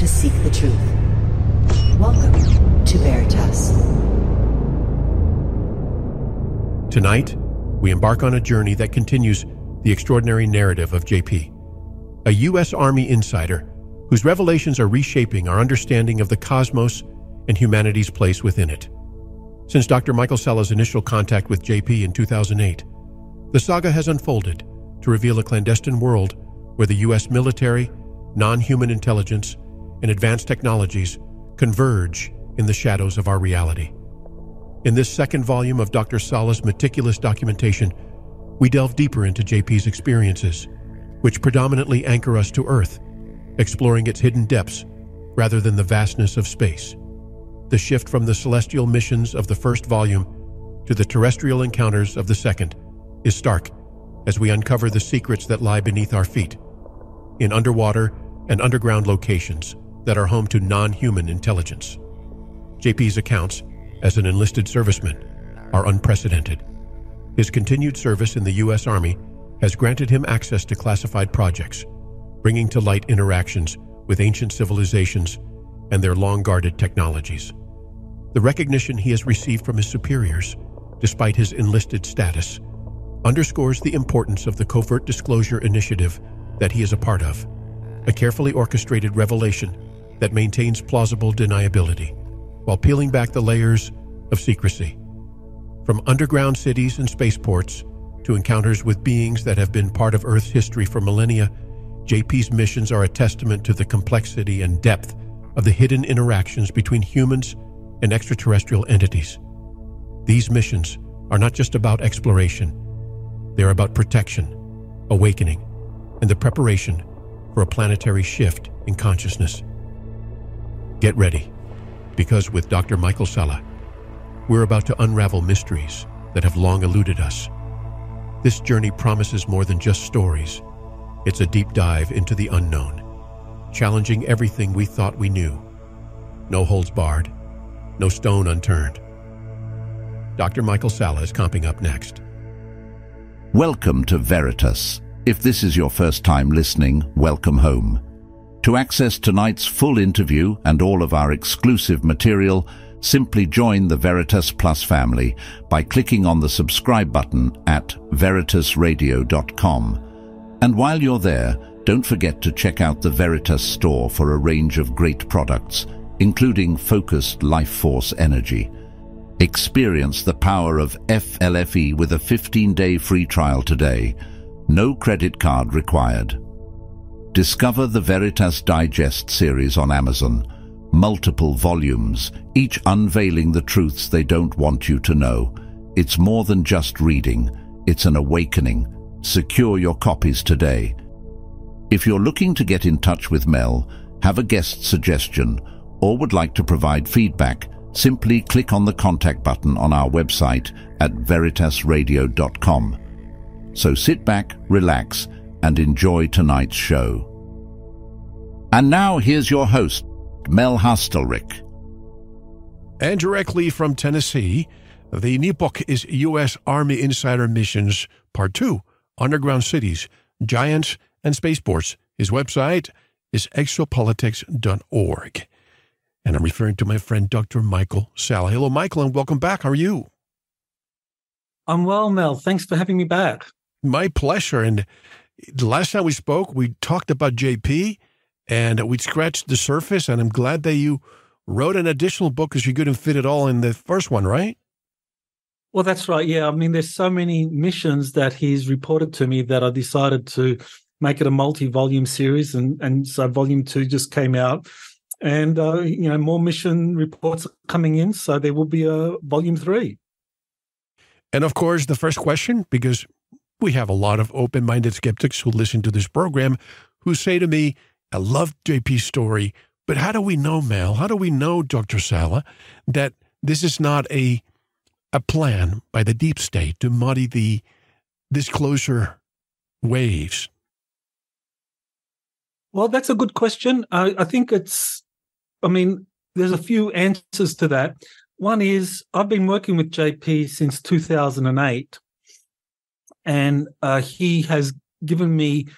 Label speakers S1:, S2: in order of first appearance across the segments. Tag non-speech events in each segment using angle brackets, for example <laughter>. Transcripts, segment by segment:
S1: to seek the truth. Welcome to Veritas.
S2: Tonight, we embark on a journey that continues the extraordinary narrative of JP, a U.S. Army insider whose revelations are reshaping our understanding of the cosmos and humanity's place within it. Since Dr. Michael Salla's initial contact with JP in 2008, the saga has unfolded to reveal a clandestine world where the U.S. military, non human intelligence, and advanced technologies converge in the shadows of our reality. In this second volume of Dr. Salla's meticulous documentation, we delve deeper into JP's experiences, which predominantly anchor us to Earth, exploring its hidden depths rather than the vastness of space. The shift from the celestial missions of the first volume to the terrestrial encounters of the second is stark as we uncover the secrets that lie beneath our feet, in underwater and underground locations that are home to non human intelligence. JP's accounts, as an enlisted serviceman, are unprecedented. His continued service in the U.S. Army has granted him access to classified projects, bringing to light interactions with ancient civilizations and their long guarded technologies. The recognition he has received from his superiors, despite his enlisted status, underscores the importance of the Covert Disclosure Initiative that he is a part of, a carefully orchestrated revelation that maintains plausible deniability while peeling back the layers of secrecy. From underground cities and spaceports to encounters with beings that have been part of Earth's history for millennia, JP's missions are a testament to the complexity and depth of the hidden interactions between humans and extraterrestrial entities. These missions are not just about exploration, they're about protection, awakening, and the preparation for a planetary shift in consciousness. Get ready, because with Dr. Michael Salla, we're about to unravel mysteries that have long eluded us. This journey promises more than just stories. It's a deep dive into the unknown, challenging everything we thought we knew. No holds barred, no stone unturned. Dr. Michael Salla is comping up next.
S3: Welcome to Veritas. If this is your first time listening, welcome home. To access tonight's full interview and all of our exclusive material, simply join the Veritas Plus family by clicking on the subscribe button at veritasradio.com. And while you're there, don't forget to check out the Veritas store for a range of great products including focused life force energy. Experience the power of FLFE with a 15-day free trial today. No credit card required. Discover the Veritas Digest series on Amazon. Multiple volumes, each unveiling the truths they don't want you to know. It's more than just reading. It's an awakening. Secure your copies today. If you're looking to get in touch with Mel, have a guest suggestion, or would like to provide feedback, simply click on the contact button on our website at veritasradio.com. So sit back, relax, and enjoy tonight's show. And now here's your host, Mel Hastelrick.
S2: And directly from Tennessee, the new book is U.S. Army Insider Missions Part 2 Underground Cities, Giants, and Spaceports. His website is exopolitics.org. And I'm referring to my friend Dr. Michael Salla. Hello, Michael, and welcome back. How are you?
S4: I'm well, Mel. Thanks for having me back.
S2: My pleasure. And the last time we spoke, we talked about JP and we scratched the surface. And I'm glad that you wrote an additional book because you couldn't fit it all in the first one, right?
S4: Well, that's right. Yeah. I mean, there's so many missions that he's reported to me that I decided to make it a multi volume series. And, and so volume two just came out and uh, you know more mission reports are coming in so there will be a volume three
S2: and of course the first question because we have a lot of open-minded skeptics who listen to this program who say to me i love jp's story but how do we know mel how do we know dr salla that this is not a a plan by the deep state to muddy the disclosure waves
S4: well, that's a good question. Uh, I think it's I mean, there's a few answers to that. One is I've been working with JP since 2008, and uh, he has given me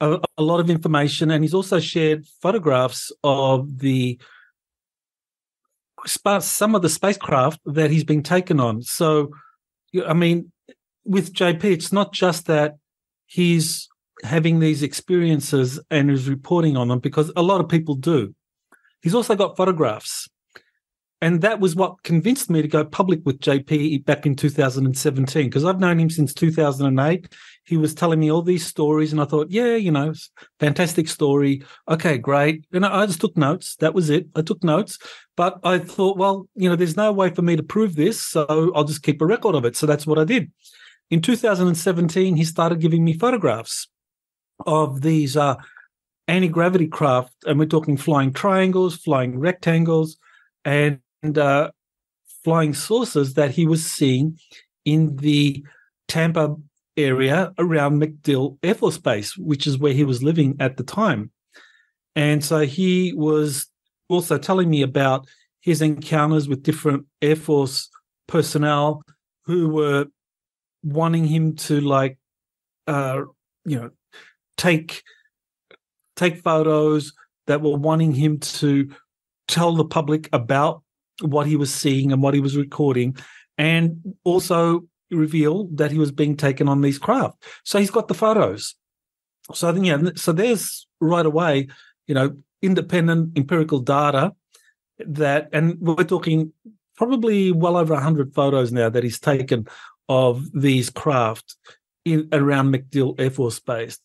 S4: a, a, lot of information, and he's also shared photographs of the some of the spacecraft that he's been taken on. So, I mean, with JP, it's not just that he's having these experiences and is reporting on them because a lot of people do. He's also got photographs. And that was what convinced me to go public with JP back in 2017 because I've known him since 2008. He was telling me all these stories, and I thought, yeah, you know, fantastic story. Okay, great. And I just took notes. That was it. I took notes. But I thought, well, you know, there's no way for me to prove this. So I'll just keep a record of it. So that's what I did. In 2017, he started giving me photographs of these uh, anti gravity craft, and we're talking flying triangles, flying rectangles, and uh, flying saucers that he was seeing in the Tampa area around MacDill Air Force Base, which is where he was living at the time. And so he was also telling me about his encounters with different Air Force personnel who were wanting him to like uh you know take take photos that were wanting him to tell the public about what he was seeing and what he was recording and also reveal that he was being taken on these craft so he's got the photos so then yeah so there's right away you know independent empirical data that and we're talking probably well over 100 photos now that he's taken of these craft in around MacDill Air Force Base.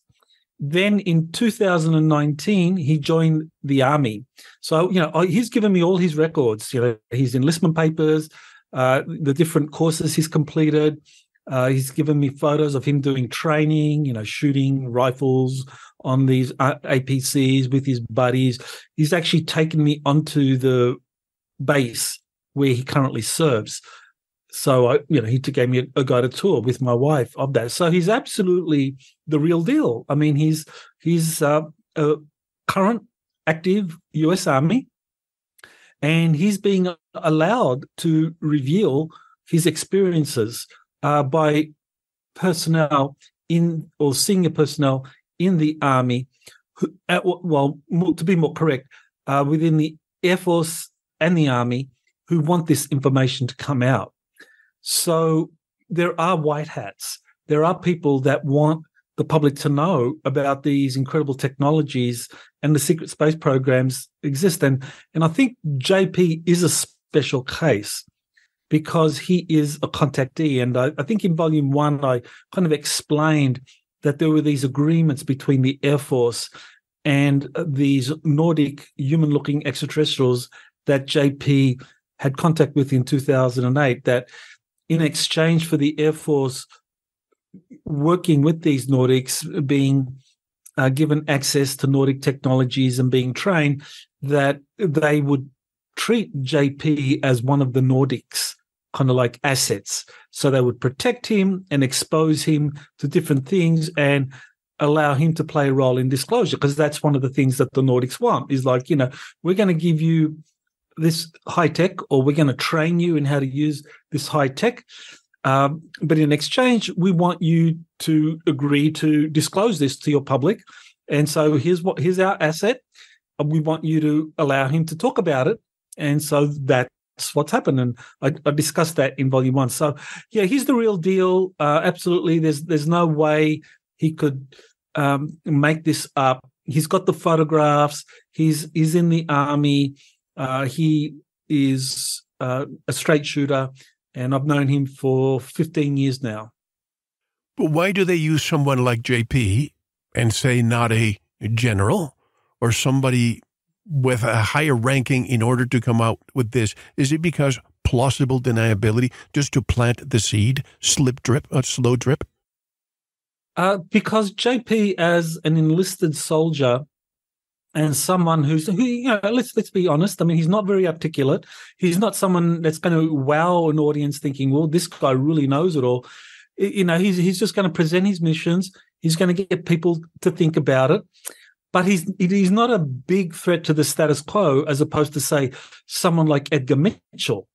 S4: Then in 2019, he joined the army. So, you know, he's given me all his records, you know, his enlistment papers, uh, the different courses he's completed. Uh, he's given me photos of him doing training, you know, shooting rifles on these uh, APCs with his buddies. He's actually taken me onto the base where he currently serves so I, you know, he gave me a, a guided tour with my wife of that. So he's absolutely the real deal. I mean, he's he's uh, a current active U.S. Army, and he's being allowed to reveal his experiences uh, by personnel in or senior personnel in the army. Who, uh, well, to be more correct, uh, within the Air Force and the Army, who want this information to come out. So there are white hats. There are people that want the public to know about these incredible technologies and the secret space programs exist. And, and I think JP is a special case because he is a contactee. And I, I think in volume one, I kind of explained that there were these agreements between the Air Force and uh, these Nordic human looking extraterrestrials that JP had contact with in 2008 that in exchange for the Air Force working with these Nordics, being uh, given access to Nordic technologies and being trained, that they would treat JP as one of the Nordics, kind of like assets. So they would protect him and expose him to different things and allow him to play a role in disclosure because that's one of the things that the Nordics want is like, you know, we're going to give you this high tech or we're going to train you in how to use this high tech. Um, but in exchange, we want you to agree to disclose this to your public. And so here's what here's our asset. We want you to allow him to talk about it. And so that's what's happened. And I, I discussed that in volume one. So yeah, he's the real deal. Uh, absolutely. There's there's no way he could um, make this up. He's got the photographs. He's he's in the army. Uh, he is uh, a straight shooter, and I've known him for 15 years now.
S2: But why do they use someone like JP and say not a general or somebody with a higher ranking in order to come out with this? Is it because plausible deniability just to plant the seed, slip drip, a slow drip?
S4: Uh, because JP, as an enlisted soldier, and someone who's who you know let's let's be honest. I mean he's not very articulate. He's not someone that's going to wow an audience thinking well this guy really knows it all. You know he's he's just going to present his missions. He's going to get people to think about it. But he's he's not a big threat to the status quo as opposed to say someone like edgar mitchell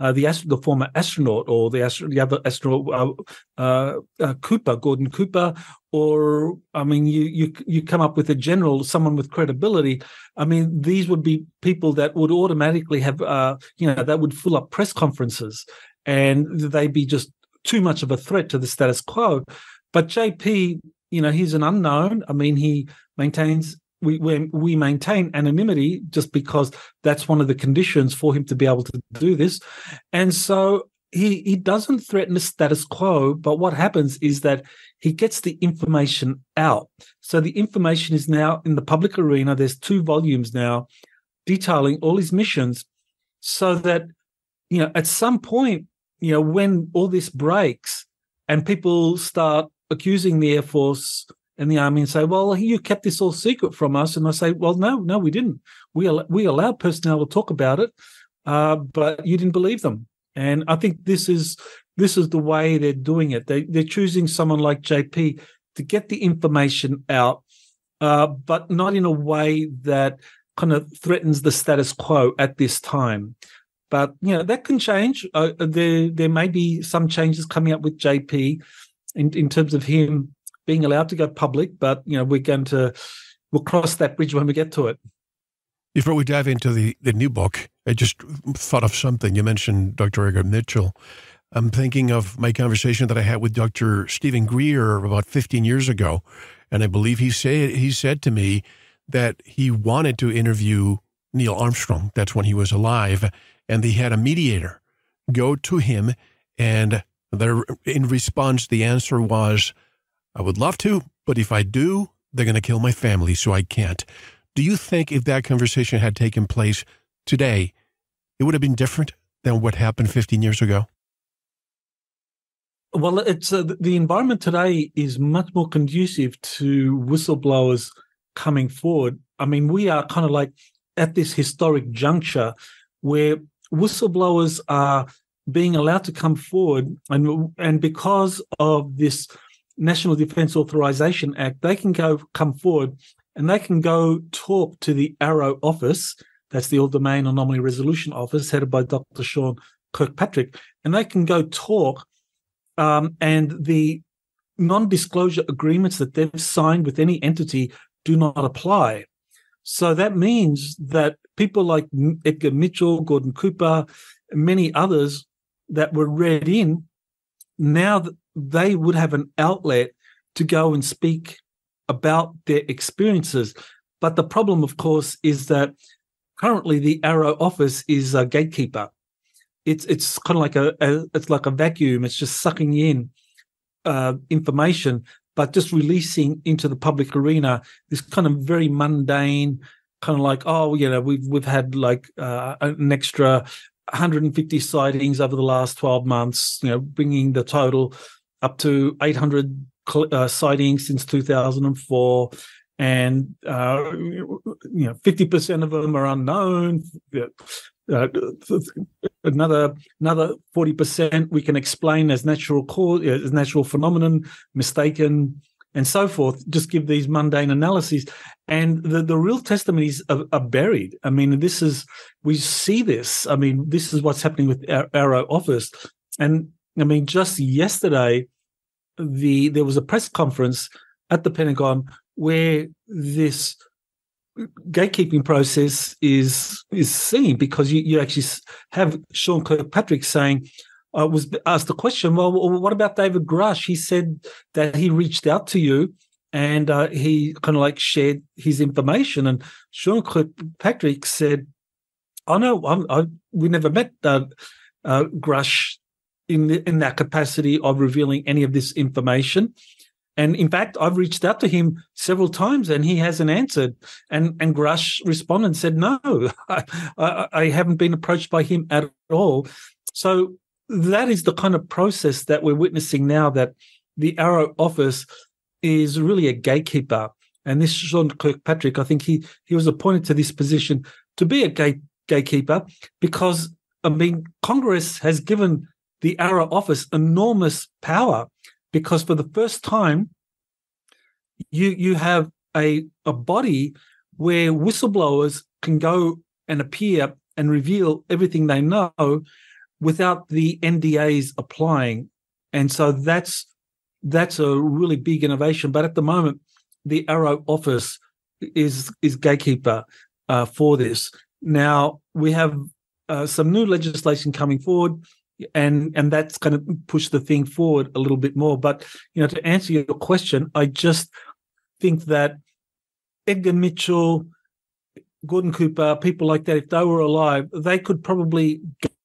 S4: uh, the the former astronaut or the, astro- the other astronaut uh, uh, uh, Cooper, Gordon Cooper, or I mean, you you you come up with a general, someone with credibility. I mean, these would be people that would automatically have, uh, you know, that would fill up press conferences, and they'd be just too much of a threat to the status quo. But JP, you know, he's an unknown. I mean, he maintains we, we, we maintain anonymity just because that's one of the conditions for him to be able to do this, and so he he doesn't threaten the status quo. But what happens is that he gets the information out. So the information is now in the public arena. There's two volumes now detailing all his missions, so that you know at some point, you know, when all this breaks and people start accusing the Air Force and the army and say, "Well, you kept this all secret from us," and I say, "Well, no, no, we didn't. We al- we allowed personnel to talk about it, uh, but you didn't believe them." And I think this is this is the way they're doing it. They they're choosing someone like JP to get the information out, uh, but not in a way that kind of threatens the status quo at this time. But you know that can change. Uh, there there may be some changes coming up with JP in, in terms of him being allowed to go public, but you know we're going to we'll cross that bridge when we get to it.
S2: Before we dive into the, the new book, I just thought of something. You mentioned Dr. Edgar Mitchell. I'm thinking of my conversation that I had with Dr. Stephen Greer about 15 years ago, and I believe he said he said to me that he wanted to interview Neil Armstrong. That's when he was alive, and he had a mediator go to him, and there, in response, the answer was, I would love to, but if I do, they're going to kill my family, so I can't. Do you think if that conversation had taken place today, it would have been different than what happened 15 years ago?
S4: Well, it's uh, the environment today is much more conducive to whistleblowers coming forward. I mean, we are kind of like at this historic juncture where whistleblowers are being allowed to come forward, and and because of this National Defence Authorization Act, they can go come forward and they can go talk to the AARO office. That's the All Domain Anomaly Resolution Office, headed by Dr. Sean Kirkpatrick, and they can go talk. Um, and the non-disclosure agreements that they've signed with any entity do not apply. So that means that people like Edgar Mitchell, Gordon Cooper, many others that were read in, now they would have an outlet to go and speak about their experiences. But the problem, of course, is that currently the AARO office is a gatekeeper. It's it's kind of like a, a it's like a vacuum. It's just sucking in uh, information, but just releasing into the public arena this kind of very mundane, kind of like oh you know we've we've had like uh, an extra 150 sightings over the last 12 months. You know, bringing the total up to 800 uh, sightings since 2004 and uh, you know 50% of them are unknown. Uh, another another 40% we can explain as natural cause as natural phenomenon mistaken and so forth. Just give these mundane analyses. And the, the real testimonies are, are, buried. I mean this is we see this. I mean this is what's happening with AARO office. And i mean just yesterday the there was a press conference at the Pentagon where this gatekeeping process is is seen because you, you actually have Sean Kirkpatrick saying uh, was asked the question well what about David Grusch? He said that he reached out to you and uh, he kind of like shared his information and Sean Kirkpatrick said oh no I'm, I, we never met uh, uh, Grusch in the, in that capacity of revealing any of this information. And in fact, I've reached out to him several times and he hasn't answered. And and Grusch responded and said, no, <laughs> I, I, I haven't been approached by him at all. So that is the kind of process that we're witnessing now that the AARO office is really a gatekeeper. And this Sean Kirkpatrick, I think he he was appointed to this position to be a gate, gatekeeper because I mean Congress has given the AARO office enormous power because for the first time, you you have a a body where whistleblowers can go and appear and reveal everything they know without the NDAs applying. And so that's that's a really big innovation. But at the moment, the AARO office is is gatekeeper uh, for this. Now we have uh, some new legislation coming forward, and and that's going to push the thing forward a little bit more. But you know, to answer your question, I just think that Edgar Mitchell, Gordon Cooper, people like that, if they were alive, they could probably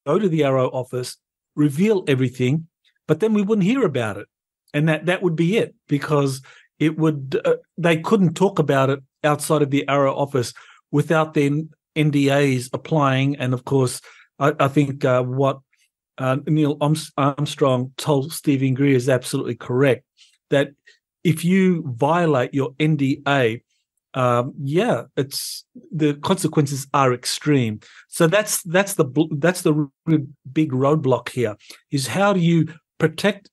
S4: go to the AARO office, reveal everything, but then we wouldn't hear about it, and that that would be it because it would uh, they couldn't talk about it outside of the AARO office without then NDAs applying, and of course, I, I think uh, what uh, Neil Armstrong told Stephen Greer is absolutely correct. That if you violate your NDA, um, yeah, it's the consequences are extreme. So that's that's the that's the big roadblock here. Is how do you protect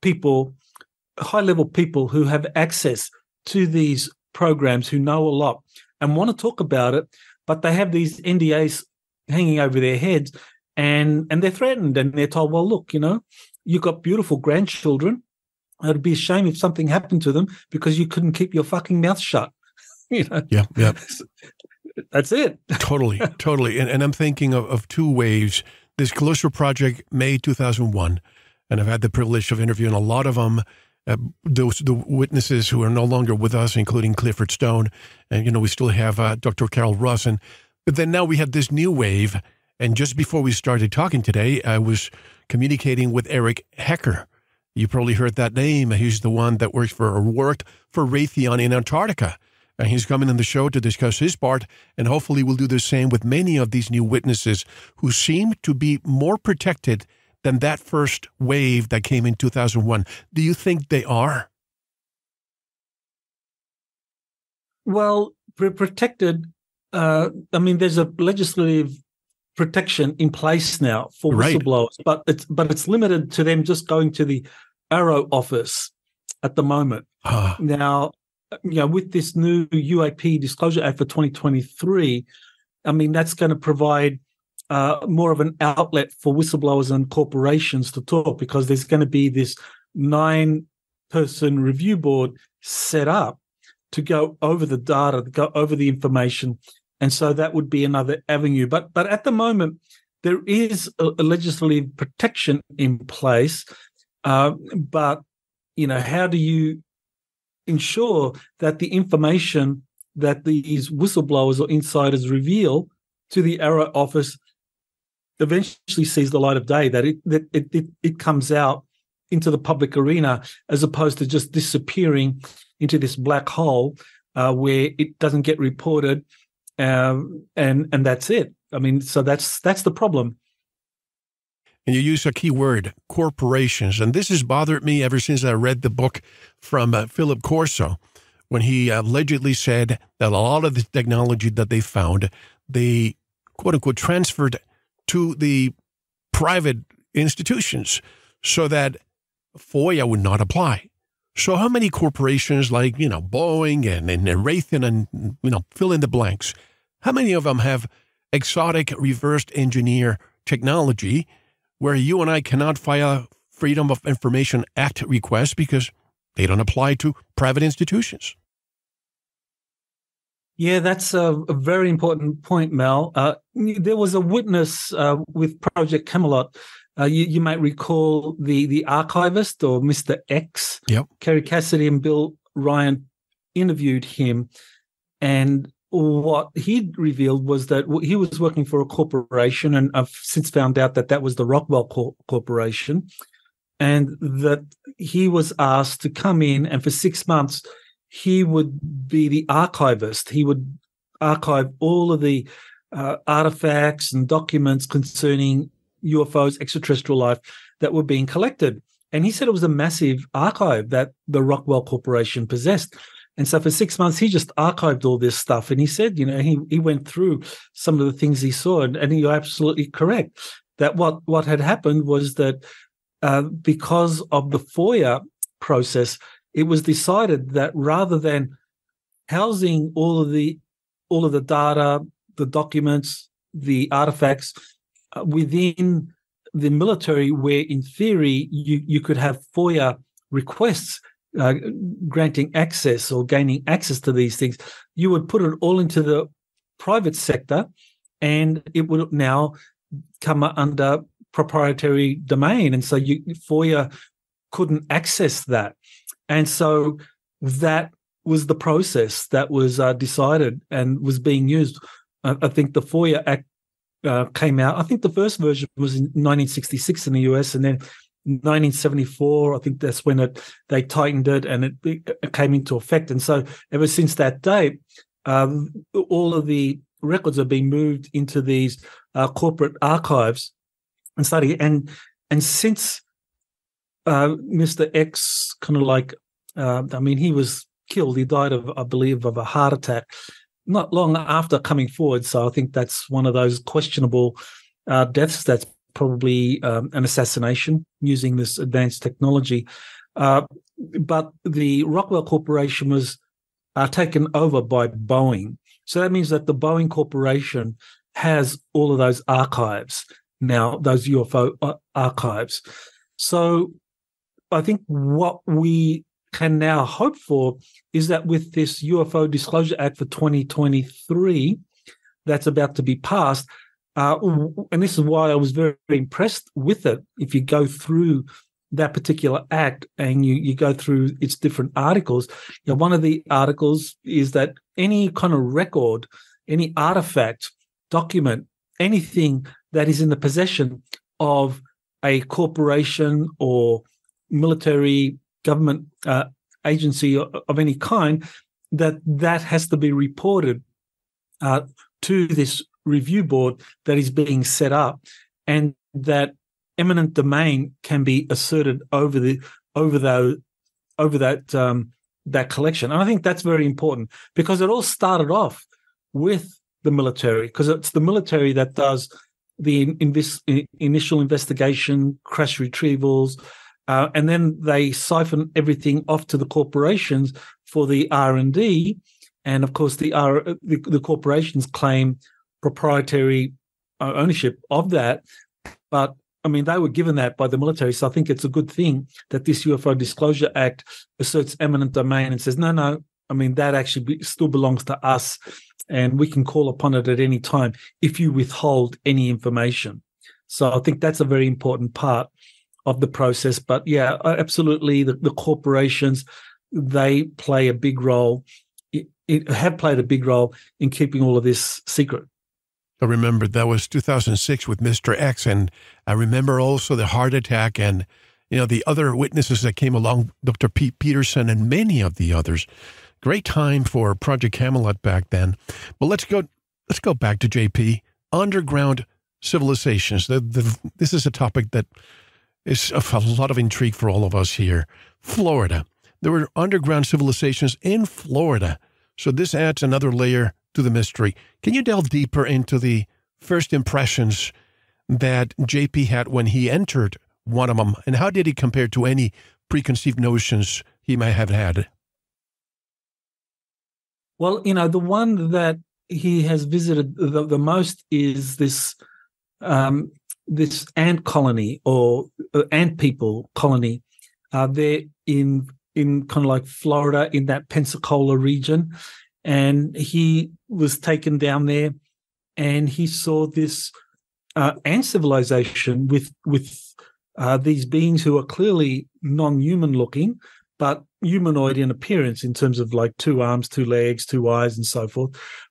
S4: people, high level people who have access to these programs, who know a lot and want to talk about it, but they have these NDAs hanging over their heads, and and they're threatened, and they're told, well, look, you know, you've got beautiful grandchildren. It'd be a shame if something happened to them because you couldn't keep your fucking mouth shut. <laughs>
S2: you know? Yeah, yeah. <laughs>
S4: That's it.
S2: totally, totally. And, and I'm thinking of, of two waves. Disclosure Project, May 2001, and I've had the privilege of interviewing a lot of them. Uh, those the witnesses who are no longer with us, including Clifford Stone, and you know we still have uh, Dr. Carol Ross, and but then now we have this new wave. And just before we started talking today, I was communicating with Eric Hecker. You probably heard that name. He's the one that for or worked for Raytheon in Antarctica. And he's coming on the show to discuss his part, and hopefully we'll do the same with many of these new witnesses who seem to be more protected than that first wave that came in 2001. Do you think they are?
S4: Well, protected. Uh, I mean, there's a legislative protection in place now for right. whistleblowers, but it's but it's limited to them just going to the AARO office at the moment. Uh. Now, you know, with this new UAP Disclosure Act for 2023, I mean, that's going to provide uh, more of an outlet for whistleblowers and corporations to talk because there's going to be this nine person review board set up to go over the data, to go over the information. And so that would be another avenue. But but at the moment, there is a, a legislative protection in place. Uh, but you know, how do you ensure that the information that these whistleblowers or insiders reveal to the AARO office eventually sees the light of day, that it that it, it, it comes out into the public arena as opposed to just disappearing into this black hole uh, where it doesn't get reported um, and and that's it. I mean, so that's that's the problem.
S2: And you use a key word, corporations. And this has bothered me ever since I read the book from uh, Philip Corso, when he allegedly said that a lot of the technology that they found, they quote unquote transferred to the private institutions so that FOIA would not apply. So, how many corporations like, you know, Boeing and, and Raytheon and, you know, fill in the blanks, how many of them have exotic reverse engineer technology where you and I cannot file Freedom of Information Act requests because they don't apply to private institutions.
S4: Yeah, that's a, a very important point, Mel. Uh, there was a witness uh, with Project Camelot. Uh, you, you, might recall the the archivist or Mr. X.
S2: Yep.
S4: Kerry Cassidy and Bill Ryan interviewed him, and what he revealed was that he was working for a corporation, and I've since found out that that was the Rockwell Cor- Corporation, and that he was asked to come in and for six months he would be the archivist. He would archive all of the uh, artifacts and documents concerning UFOs, extraterrestrial life that were being collected. And he said it was a massive archive that the Rockwell Corporation possessed. And so for six months, he just archived all this stuff. And he said, you know, he, he went through some of the things he saw. And, and you're absolutely correct that what, what had happened was that uh, because of the FOIA process, it was decided that rather than housing all of the all of the data, the documents, the artifacts uh, within the military, where in theory you, you could have FOIA requests uh, granting access or gaining access to these things, you would put it all into the private sector and it would now come under proprietary domain. And so you, FOIA couldn't access that. And so that was the process that was uh, decided and was being used. I, I think the FOIA Act uh, came out. I think the first version was in 1966 in the US, and then 1974. I think that's when it they tightened it and it, it came into effect. And so ever since that date, um, all of the records have been moved into these uh, corporate archives and study. And and since uh, Mr. X kind of like, uh, I mean, he was killed. He died of, I believe, of a heart attack not long after coming forward. So I think that's one of those questionable uh, deaths that's probably um, an assassination using this advanced technology. Uh, but the Rockwell Corporation was uh, taken over by Boeing. So that means that the Boeing Corporation has all of those archives now, those UFO uh, archives. So I think what we can now hope for is that with this UFO Disclosure Act for 2023 that's about to be passed, uh, and this is why I was very, very impressed with it. If you go through that particular act and you, you go through its different articles, you know, one of the articles is that any kind of record, any artifact, document, anything that is in the possession of a corporation or military government uh, agency of any kind, that that has to be reported uh, to this review board that is being set up, and that eminent domain can be asserted over the over the over that um, that collection. And I think that's very important because it all started off with the military because it's the military that does the invest, initial investigation, crash retrievals, uh, and then they siphon everything off to the corporations for the R and D, and of course the R the, the corporations claim proprietary uh, ownership of that. But I mean, they were given that by the military, so I think it's a good thing that this UFO Disclosure Act asserts eminent domain and says, no, no. I mean, that actually be, still belongs to us, and we can call upon it at any time if you withhold any information. So I think that's a very important part of the process. But yeah, absolutely, the, the corporations they play a big role. It, it have played a big role in keeping all of this secret.
S2: I remember that was 2006 with Mr. X, and I remember also the heart attack and you know the other witnesses that came along, Dr. Pete Peterson and many of the others. Great time for Project Camelot back then. But let's go let's go back to JP underground civilizations. The, the, this is a topic that is a lot of intrigue for all of us here. Florida. There were underground civilizations in Florida. So this adds another layer to the mystery. Can you delve deeper into the first impressions that JP had when he entered one of them, and how did he compare to any preconceived notions he might have had?
S4: Well, you know, the one that he has visited the, the most is this um, this ant colony or uh, ant people colony. Uh, they're in in kind of like Florida in that Pensacola region, and he was taken down there, and he saw this uh, ant civilization with with uh, these beings who are clearly non-human looking, but humanoid in appearance in terms of like two arms, two legs, two eyes, and so forth.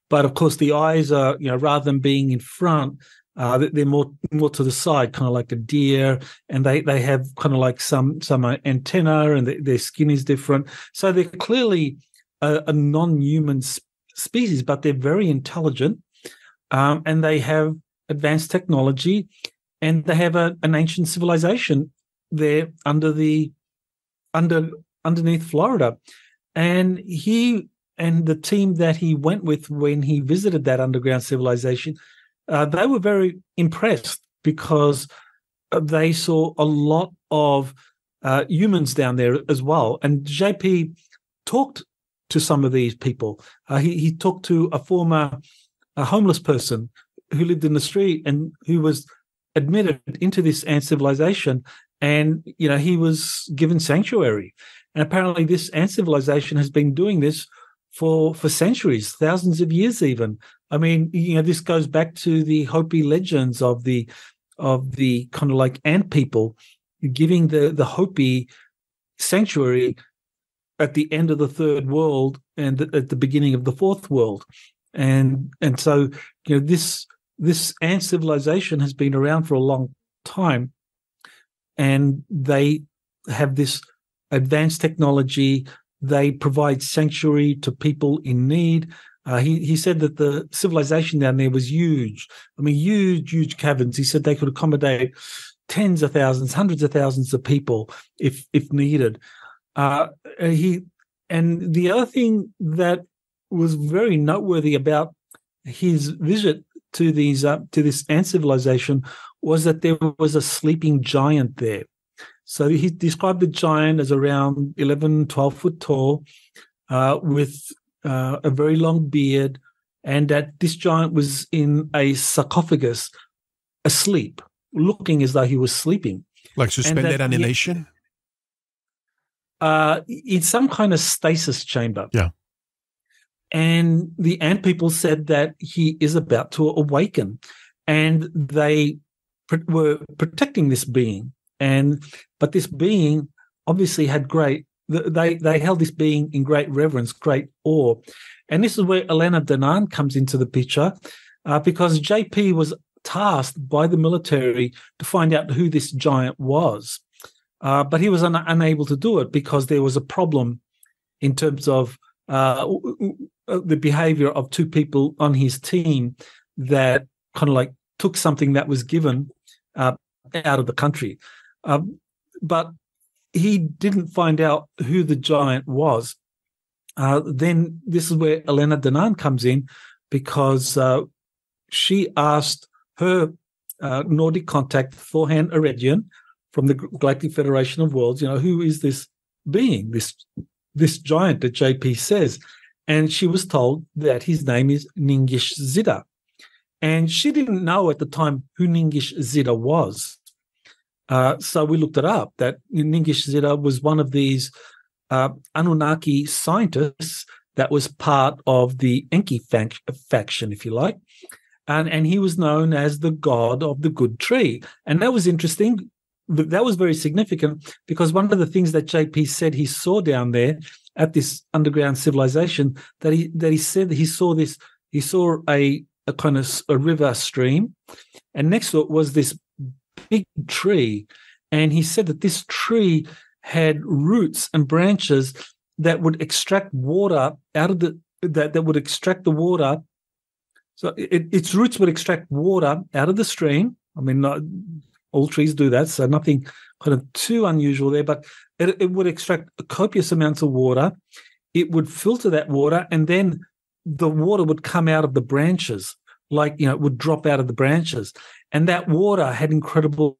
S4: But of course, the eyes are you know rather than being in front, uh, they're more more to the side, kind of like a deer, and they they have kind of like some some antenna, and the, their skin is different. So they're clearly a, a non-human sp- species, but they're very intelligent, um, and they have advanced technology, and they have a, an ancient civilization there under the under underneath Florida, and he and the team that he went with when he visited that underground civilization uh, they were very impressed because uh, they saw a lot of uh, humans down there as well. And JP talked to some of these people. Uh, he, he talked to a former a homeless person who lived in the street and who was admitted into this ant civilization, and you know he was given sanctuary. And apparently, this ant civilization has been doing this for for centuries, thousands of years, even. I mean, you know, this goes back to the Hopi legends of the of the kind of like ant people giving the the Hopi sanctuary at the end of the third world and at the beginning of the fourth world. And and so you know this this ant civilization has been around for a long time. And they have this advanced technology. They provide sanctuary to people in need. Uh, he he said that the civilization down there was huge. I mean huge huge caverns. He said they could accommodate tens of thousands hundreds of thousands of people if if needed uh, he and the other thing that was very noteworthy about his visit to these uh, to this ant civilization was that there was a sleeping giant there. So he described the giant as around 11, 12 foot tall, uh, with uh, a very long beard, and that this giant was in a sarcophagus, asleep, looking as though he was sleeping.
S2: Like suspended animation?
S4: Uh, in some kind of stasis chamber.
S2: Yeah.
S4: And the ant people said that he is about to awaken, and they pr- were protecting this being. And but this being obviously had great. They they held this being in great reverence, great awe, and this is where Elena Danaan comes into the picture, uh, because JP was tasked by the military to find out who this giant was. Uh, but he was un- unable to do it because there was a problem in terms of uh, the behavior of two people on his team that kind of like took something that was given uh, out of the country. Um, but he didn't find out who the giant was. Uh, then this is where Elena Danaan comes in because uh, she asked her uh, Nordic contact, Thor Han Eredyon, from the Galactic Federation of Worlds, you know, who is this being, this this giant that JP says? And she was told that his name is Ningishzida. And she didn't know at the time who Ningishzida was. Uh, so we looked it up that Ningishzida was one of these uh, Anunnaki scientists that was part of the Enki faction, if you like. And, and he was known as the god of the good tree. And that was interesting that was very significant because one of the things that JP said he saw down there at this underground civilization that he that he said that he saw this he saw a a kind of a river stream, and next to it was this big tree, and he said that this tree had roots and branches that would extract water out of the that that would extract the water. So it, its roots would extract water out of the stream. I mean, not, all trees do that, so nothing kind of too unusual there. But it, it would extract copious amounts of water. It would filter that water, and then the water would come out of the branches, like you know, it would drop out of the branches, and that water had incredible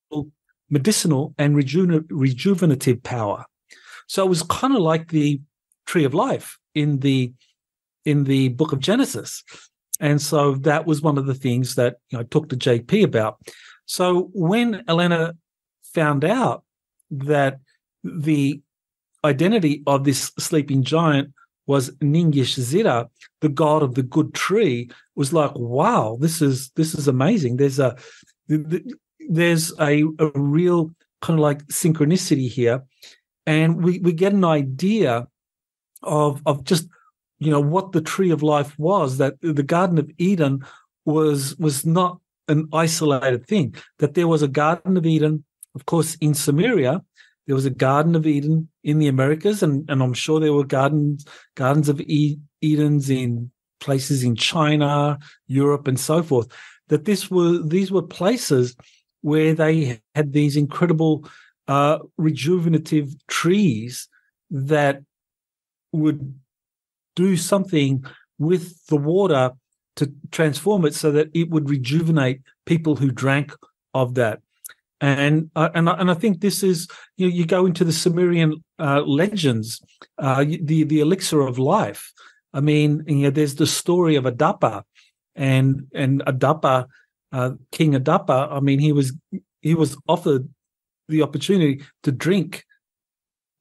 S4: medicinal and reju- rejuvenative power. So it was kind of like the tree of life in the in the book of Genesis. And so that was one of the things that you know, I talked to JP about. So when Elena found out that the identity of this sleeping giant was Ningishzida, the god of the good tree, was like, wow, this is this is amazing. There's a there's a, a real kind of like synchronicity here, and we we get an idea of of just you know what the tree of life was. That the Garden of Eden was was not an isolated thing, that there was a Garden of Eden, of course, in Sumeria. There was a Garden of Eden in the Americas, and, and I'm sure there were gardens gardens of Edens in places in China, Europe, and so forth. That this were these were places where they had these incredible uh, rejuvenative trees that would do something with the water to transform it so that it would rejuvenate people who drank of that. And uh, and and I think this is you know, you go into the Sumerian uh, legends, uh, the the elixir of life. I mean, you know, there's the story of Adapa, and and Adapa uh, King Adapa, I mean, he was he was offered the opportunity to drink,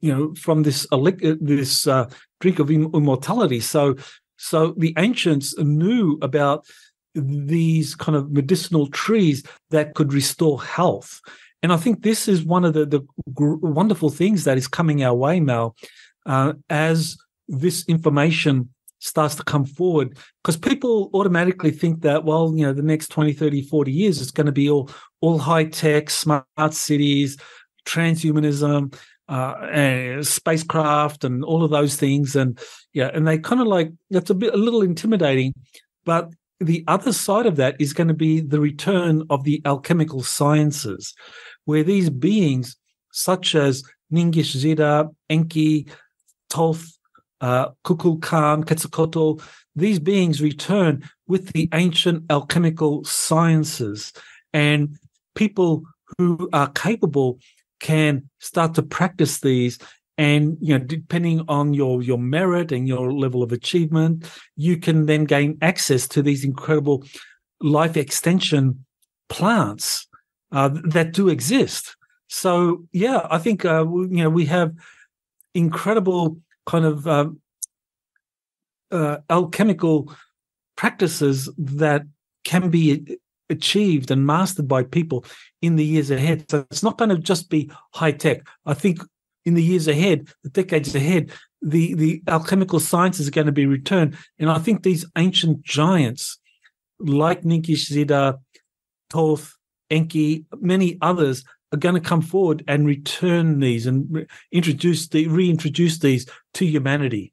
S4: you know, from this this uh, drink of immortality. So, so the ancients knew about these kind of medicinal trees that could restore health. And I think this is one of the, the wonderful things that is coming our way, Mel, uh, as this information starts to come forward because people automatically think that well you know the next 20 30 40 years it's going to be all all high tech smart cities transhumanism uh, and spacecraft and all of those things and yeah and they kind of like that's a bit a little intimidating but the other side of that is going to be the return of the alchemical sciences where these beings such as Ningishzida, Enki, Thoth, uh, Kukulkan, Quetzalcoatl, these beings return with the ancient alchemical sciences. And people who are capable can start to practice these. And you know depending on your your merit and your level of achievement you can then gain access to these incredible life extension plants uh, that do exist. So yeah i think uh, you know we have incredible kind of um, uh, alchemical practices that can be achieved and mastered by people in the years ahead. So it's not going to just be high tech. I think in the years ahead, the decades ahead, the, the alchemical sciences are going to be returned. And I think these ancient giants like Ningishzida, Thoth, Enki, many others are going to come forward and return these and introduce the reintroduce these to humanity.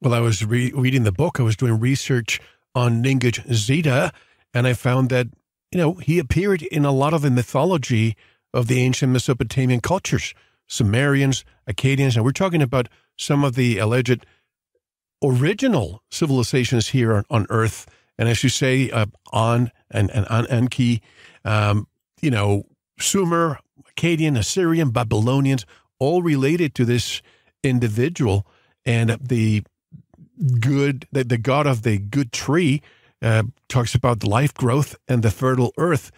S2: Well, I was re- reading the book. I was doing research on Ningishzida, and I found that you know he appeared in a lot of the mythology of the ancient Mesopotamian cultures, Sumerians, Akkadians, and we're talking about some of the alleged original civilizations here on, on Earth. And as you say, uh, on and and on Enki, um, you know, Sumer, Akkadian, Assyrian, Babylonians, all related to this individual. And the good, the, the God of the good tree uh, talks about life growth and the fertile earth.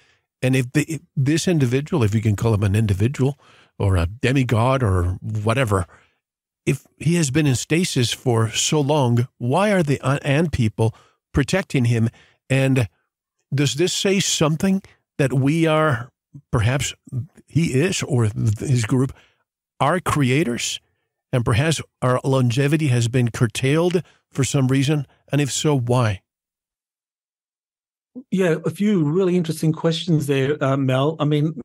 S2: And if, the, if this individual, if you can call him an individual or a demigod or whatever, if he has been in stasis for so long, why are the Ant people protecting him? And does this say something that we are perhaps he is or his group are creators and perhaps our longevity has been curtailed for some reason and if so why
S4: yeah a few really interesting questions there uh, mel. I mean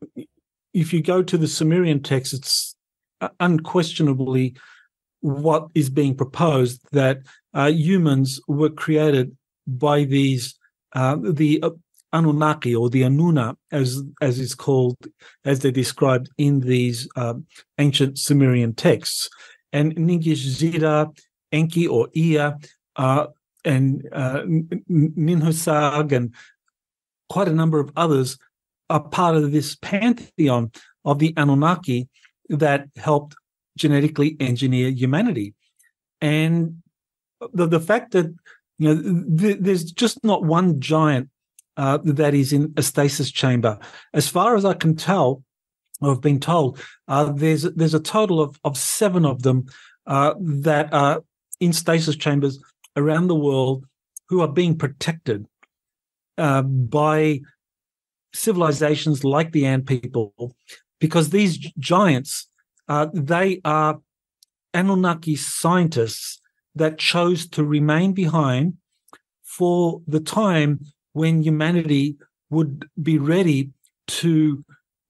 S4: if you go to the sumerian text it's unquestionably what is being proposed that uh, humans were created by these uh, the uh, Anunnaki or the Anuna, as as is called, as they're described in these uh, ancient Sumerian texts, and Ningishzida, Enki or Ea, uh, and uh, and quite a number of others are part of this pantheon of the Anunnaki that helped genetically engineer humanity, and the the fact that you know th- there's just not one giant uh, that is in a stasis chamber. As far as I can tell, I've been told uh, there's there's a total of of seven of them uh, that are in stasis chambers around the world who are being protected uh, by civilizations like the Ant people, because these giants uh, they are Anunnaki scientists that chose to remain behind for the time when humanity would be ready to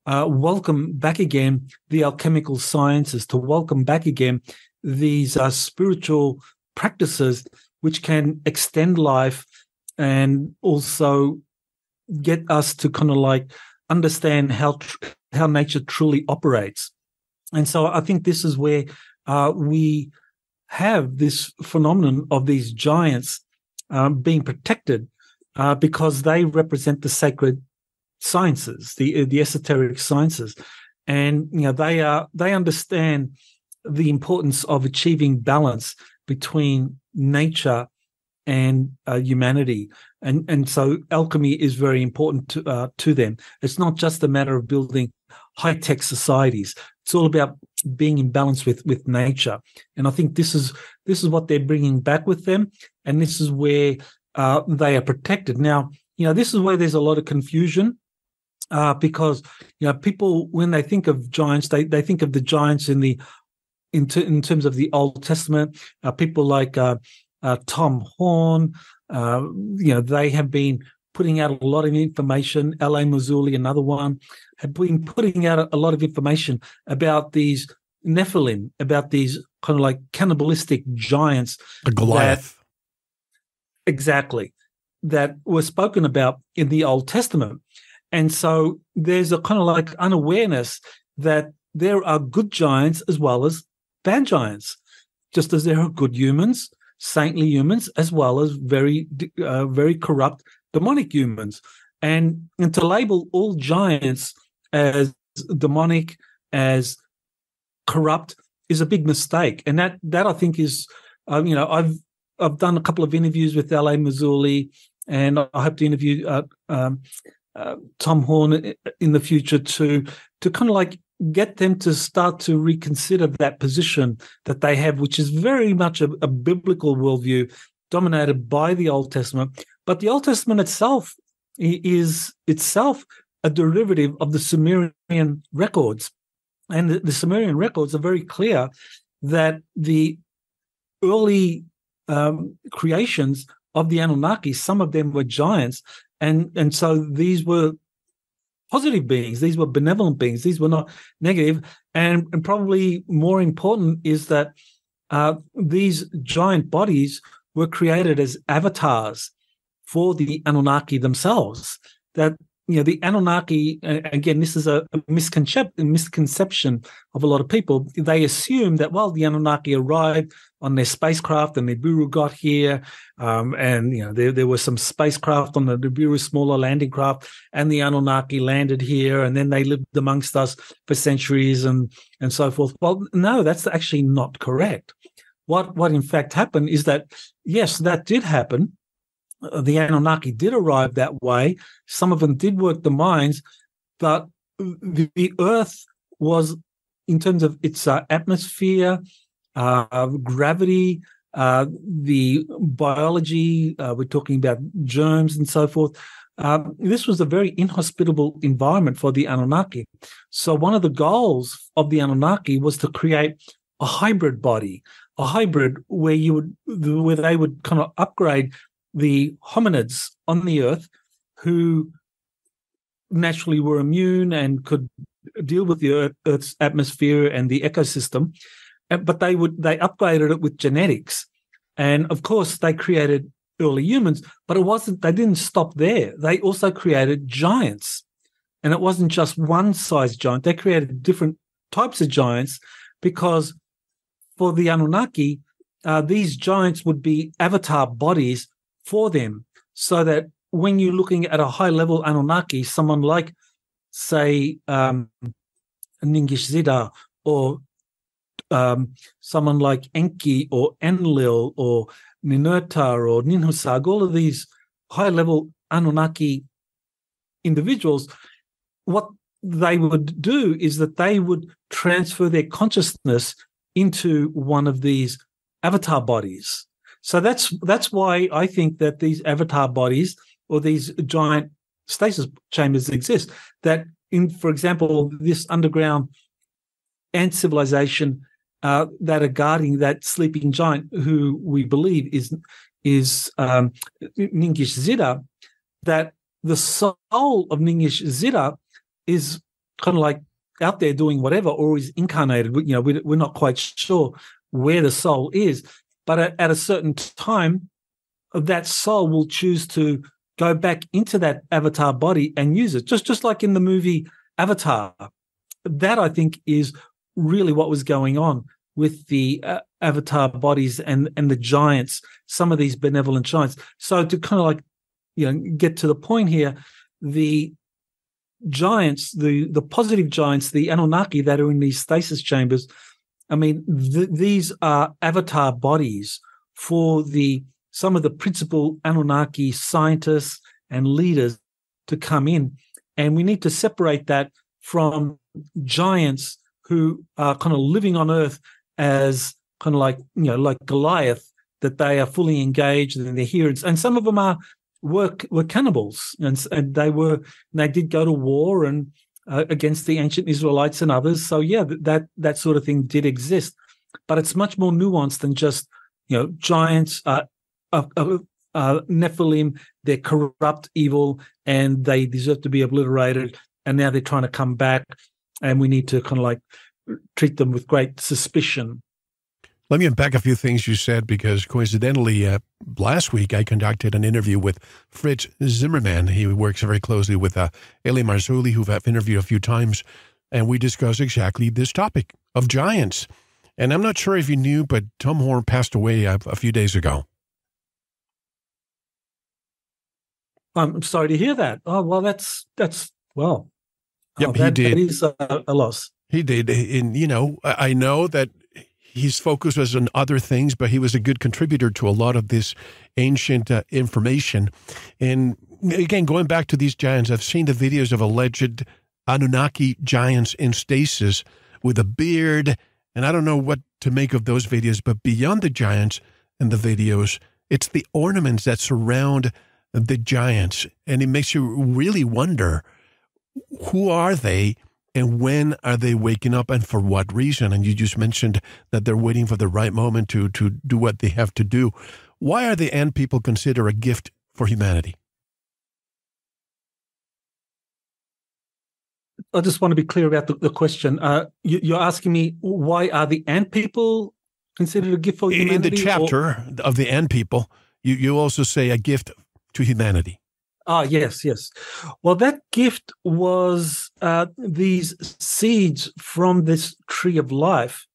S4: uh, welcome back again the alchemical sciences, to welcome back again these uh, spiritual practices which can extend life and also get us to kind of like understand how how nature truly operates. And so I think this is where uh, we have this phenomenon of these giants um, being protected uh, because they represent the sacred sciences, the the esoteric sciences, and you know they are they understand the importance of achieving balance between nature and uh, humanity. And and so alchemy is very important to uh, to them. It's not just a matter of building high tech societies. It's all about being in balance with with nature. And I think this is this is what they're bringing back with them, and this is where uh, they are protected. Now, you know, this is where there's a lot of confusion. Uh, because you know people when they think of giants they, they think of the giants in the in, t- in terms of the Old Testament, uh, people like uh, uh, Tom Horn, uh, you know, they have been putting out a lot of information. L.A. Marzulli, another one, have been putting out a lot of information about these Nephilim, about these kind of like cannibalistic giants.
S2: The Goliath.
S4: That, exactly. That were spoken about in the Old Testament. And so there's a kind of like unawareness that there are good giants as well as bad giants, just as there are good humans, saintly humans, as well as very, uh, very corrupt demonic humans. And, and to label all giants as demonic, as corrupt, is a big mistake. And that that I think is, uh, you know, I've I've done a couple of interviews with L.A. Marzulli, and I hope to interview uh, um, uh, Tom Horn in the future to to kind of like get them to start to reconsider that position that they have, which is very much a, a biblical worldview dominated by the Old Testament. But the Old Testament itself is itself a derivative of the Sumerian records. And the, the Sumerian records are very clear that the early um, creations of the Anunnaki, some of them were giants. And, and so these were positive beings. These were benevolent beings. These were not negative. And, and probably more important is that uh, these giant bodies were created as avatars for the Anunnaki themselves. That you know the Anunnaki again. This is a, misconception misconception of a lot of people. They assume that well, the Anunnaki arrived on their spacecraft and the Nibiru got here, um, and you know there there was some spacecraft on the Nibiru smaller landing craft, and the Anunnaki landed here, and then they lived amongst us for centuries and and so forth. Well, no, that's actually not correct. What what in fact happened is that yes, that did happen the Anunnaki did arrive that way. Some of them did work the mines, but the, the Earth was, in terms of its uh, atmosphere, uh, gravity, uh, the biology, uh, we're talking about germs and so forth. Um, this was a very inhospitable environment for the Anunnaki. So, one of the goals of the Anunnaki was to create a hybrid body, a hybrid where you would, where they would kind of upgrade the hominids on the earth who naturally were immune and could deal with the earth, earth's atmosphere and the ecosystem uh, but they would they upgraded it with genetics. And of course they created early humans but it wasn't they didn't stop there. They also created giants. And it wasn't just one size giant. They created different types of giants because for the anunnaki uh, these giants would be avatar bodies for them so that when you're looking at a high level Anunnaki, someone like, say, um, Ningishzida or um, someone like Enki or Enlil or Ninurta or Ninhursag, all of these high level Anunnaki individuals, what they would do is that they would transfer their consciousness into one of these avatar bodies. So that's that's why I think that these avatar bodies or these giant stasis chambers exist. That in, for example, this underground ant civilization uh, that are guarding that sleeping giant, who we believe is is um, Ningishzida, that the soul of Ningishzida is kind of like out there doing whatever, or is incarnated. You know, we, we're not quite sure where the soul is, but at, at a certain time, that soul will choose to go back into that avatar body and use it. Just just like in the movie Avatar. That I think is really what was going on with the uh, avatar bodies and and the giants, some of these benevolent giants. So to kind of like you know get to the point here, the giants, the the positive giants, the Anunnaki that are in these stasis chambers, I mean, th- these are avatar bodies for the some of the principal Anunnaki scientists and leaders to come in. And we need to separate that from giants who are kind of living on Earth as kind of like, you know, like Goliath, that they are fully engaged and they're here. And some of them are were, were cannibals and, and they were, and they did go to war and uh, against the ancient Israelites and others. So yeah, that, that sort of thing did exist, but it's much more nuanced than just, you know, giants, uh, uh, uh, uh, Nephilim, they're corrupt, evil, and they deserve to be obliterated. And now they're trying to come back, and we need to kind of like treat them with great suspicion.
S2: Let me unpack a few things you said because coincidentally, uh, last week I conducted an interview with Fritz Zimmerman. He works very closely with uh, L.A. Marzulli, who I've interviewed a few times, and we discussed exactly this topic of giants. And I'm not sure if you knew, but Tom Horn passed away a, a few days ago.
S4: I'm sorry to hear that. Oh well, that's that's well.
S2: Yep, oh, that, he did.
S4: That is a, a loss.
S2: He did, and you know, I know that his focus was on other things, but he was a good contributor to a lot of this ancient uh, information. And again, going back to these giants, I've seen the videos of alleged Anunnaki giants in stasis with a beard, and I don't know what to make of those videos. But beyond the giants and the videos, it's the ornaments that surround the giants, and it makes you really wonder who are they and when are they waking up and for what reason? And you just mentioned that they're waiting for the right moment to to do what they have to do. Why are the ant people considered a gift for humanity?
S4: I just want to be clear about the, the question. Uh, you, are asking me why are the ant people considered a gift for humanity?
S2: In the chapter or? of the ant people, you, you also say a gift to humanity.
S4: Ah, yes, yes. Well, that gift was uh, these seeds from this tree of life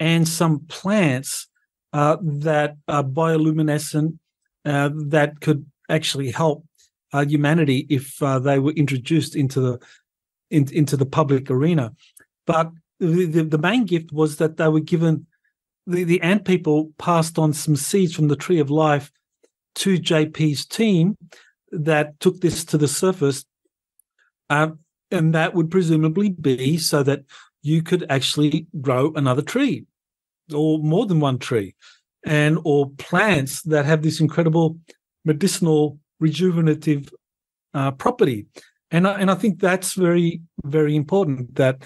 S4: and some plants uh, that are bioluminescent uh, that could actually help uh, humanity if uh, they were introduced into the in, into the public arena. But the, the, the main gift was that they were given the, the ant people passed on some seeds from the tree of life to JP's team that took this to the surface. Uh, and that would presumably be so that you could actually grow another tree or more than one tree and or plants that have this incredible medicinal rejuvenative uh, property and I, and I think that's very very important that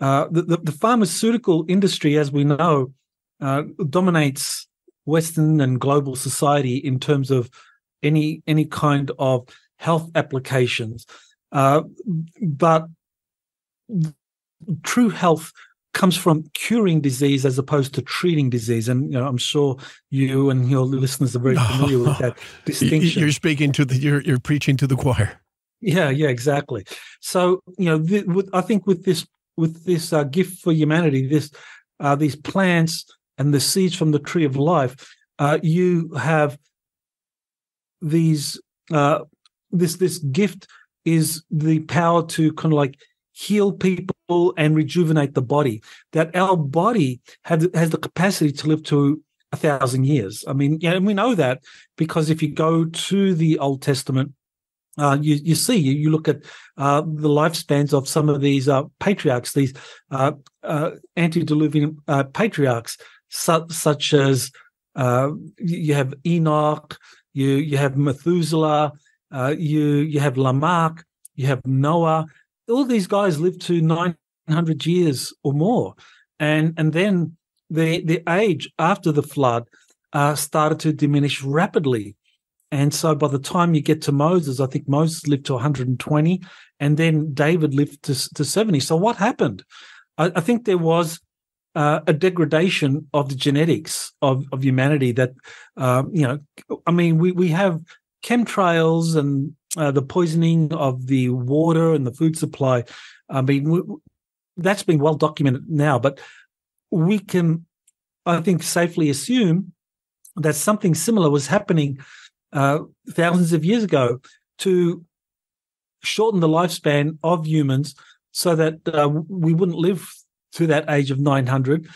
S4: uh, the, the, pharmaceutical industry as we know uh, dominates western and global society in terms of any any kind of health applications. Uh, but true health comes from curing disease as opposed to treating disease. And you know, I'm sure you and your listeners are very familiar with that <laughs> distinction.
S2: You're speaking to the you're you're preaching to the choir.
S4: Yeah, yeah, exactly. So you know, th- with, I think with this with this uh, gift for humanity, this uh, these plants and the seeds from the tree of life, uh, you have these uh, this this gift is the power to kind of like heal people and rejuvenate the body. That our body has has the capacity to live to a thousand years. I mean, yeah, and we know that because if you go to the Old Testament, uh, you you see you, you look at uh, the lifespans of some of these uh, patriarchs, these uh, uh, antediluvian uh, patriarchs, su- such as you have Enoch, you you have Methuselah, uh, you you have Lamech, you have Noah. All these guys lived to nine hundred years or more, and and then the the age after the flood uh, started to diminish rapidly. And so by the time you get to Moses, I think Moses lived to 120, and then David lived to, to 70. So what happened? I, I think there was uh, a degradation of the genetics of, of humanity that, uh, you know, I mean, we, we have chemtrails and uh, the poisoning of the water and the food supply. I mean, we, that's been well documented now, but we can, I think, safely assume that something similar was happening uh, thousands of years ago to shorten the lifespan of humans so that uh, we wouldn't live to that age of 900,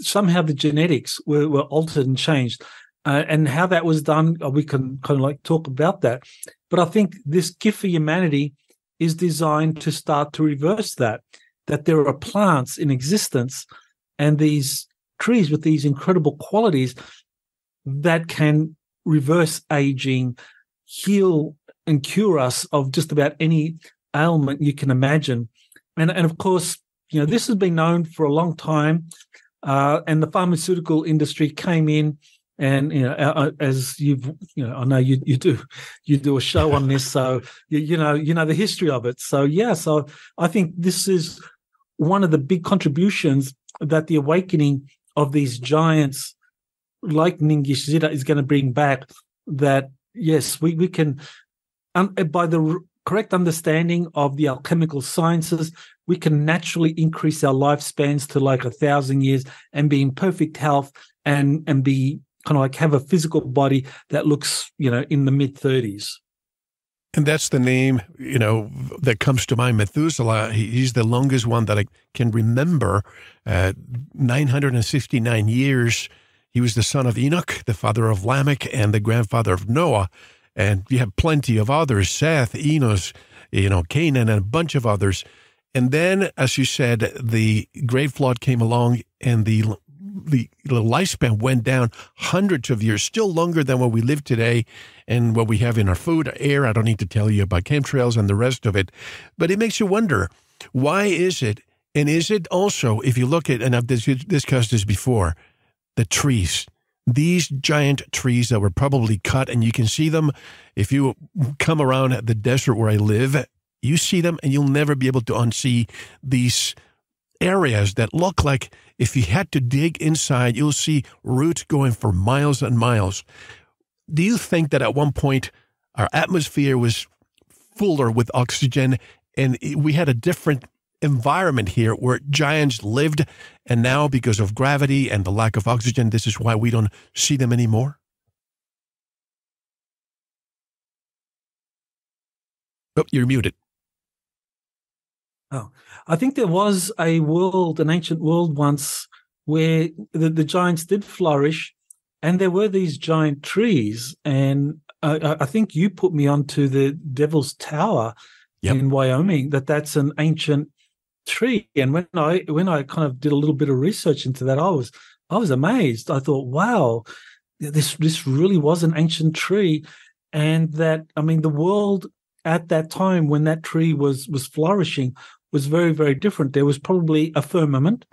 S4: somehow the genetics were, were altered and changed. uh, and how that was done, uh, we can kind of like talk about that. But I think this gift for humanity is designed to start to reverse that. That there are plants in existence, and these trees with these incredible qualities that can reverse aging, heal and cure us of just about any ailment you can imagine. And and of course, you know, this has been known for a long time. Uh, and the pharmaceutical industry came in and you know as you've you know i know you you do you do a show on this so you, you know you know the history of it so yeah so i think this is one of the big contributions that the awakening of these giants like Ningishzida is going to bring back that yes we we can um, by the correct understanding of the alchemical sciences we can naturally increase our lifespans to like a thousand years and be in perfect health and and be kind of like have a physical body that looks, you know, in the mid 30s.
S2: And that's the name, you know, that comes to mind. Methuselah, he's the longest one that I can remember. Uh, 969 years. He was the son of Enoch, the father of Lamech, and the grandfather of Noah. And you have plenty of others Seth, Enos, you know, Canaan, and a bunch of others. And then, as you said, the great flood came along and the the, lifespan went down hundreds of years, still longer than what we live today and what we have in our food, air. I don't need to tell you about chemtrails and the rest of it. But it makes you wonder why is it? And is it also, if you look at, and I've discussed this before, the trees, these giant trees that were probably cut, and you can see them if you come around the desert where I live, you see them and you'll never be able to unsee these areas that look like if you had to dig inside, you'll see roots going for miles and miles. Do you think that at one point our atmosphere was fuller with oxygen and we had a different environment here where giants lived, and now because of gravity and the lack of oxygen, this is why we don't see them anymore? Oh, you're muted.
S4: Oh, I think there was a world, an ancient world once, where the, the giants did flourish, and there were these giant trees. And I, I think you put me onto the Devil's Tower yep. in Wyoming. That that's an ancient tree. And when I when I kind of did a little bit of research into that, I was I was amazed. I thought, wow, this this really was an ancient tree, and that I mean, the world at that time when that tree was was flourishing was very, very different. There was probably a firmament,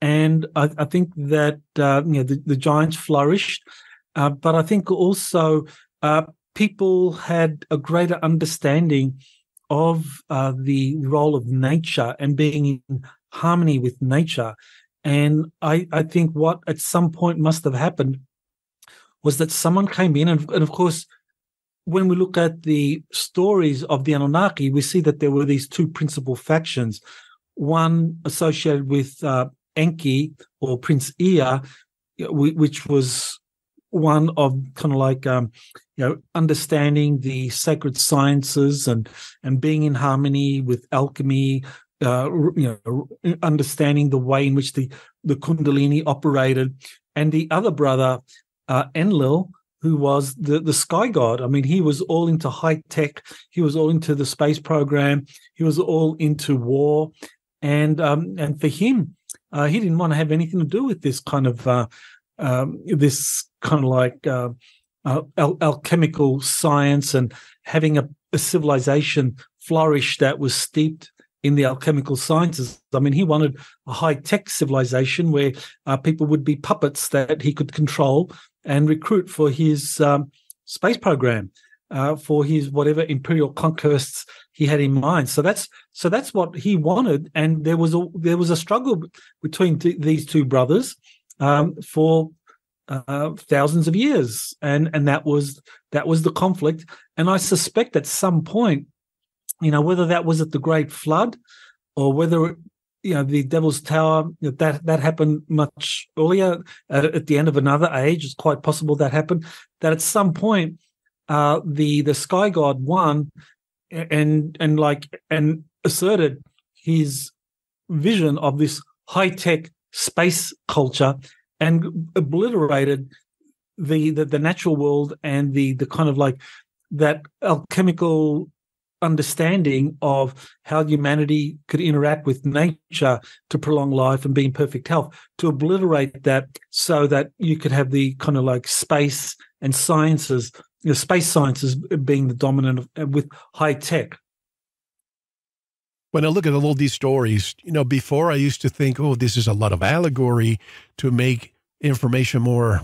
S4: and I, I think that uh, you know the, the giants flourished, uh, but I think also uh, people had a greater understanding of uh, the role of nature and being in harmony with nature. And I, I think what at some point must have happened was that someone came in, and, and of course, when we look at the stories of the Anunnaki, we see that there were these two principal factions. One associated with uh, Enki or Prince Ea, which was one of kind of like um, you know understanding the sacred sciences and and being in harmony with alchemy uh, you know understanding the way in which the the kundalini operated and the other brother uh, enlil who was the, the sky god. I mean, he was all into high tech. He was all into the space program. He was all into war, and um, and for him, uh, he didn't want to have anything to do with this kind of uh, um, this kind of like uh, uh al- alchemical science and having a, a civilization flourish that was steeped in the alchemical sciences. I mean, he wanted a high tech civilization where uh, people would be puppets that he could control and recruit for his um, space program, uh, for his whatever imperial conquests he had in mind. So that's so that's what he wanted, and there was a there was a struggle between t- these two brothers um, for uh, thousands of years, and and that was that was the conflict. And I suspect at some point, you know, whether that was at the Great Flood or whether you know the Devil's Tower that that happened much earlier at, the end of another age. It's quite possible that happened. That at some point, uh, the the Sky God won, and and like and asserted his vision of this high tech space culture and obliterated the, the the natural world and the the kind of like that alchemical understanding of how humanity could interact with nature to prolong life and be in perfect health, to obliterate that so that you could have the kind of like space and sciences, you know, space sciences being the dominant uh, with high tech.
S2: When I look at all these stories, you know, before I used to think, oh, this is a lot of allegory to make information more,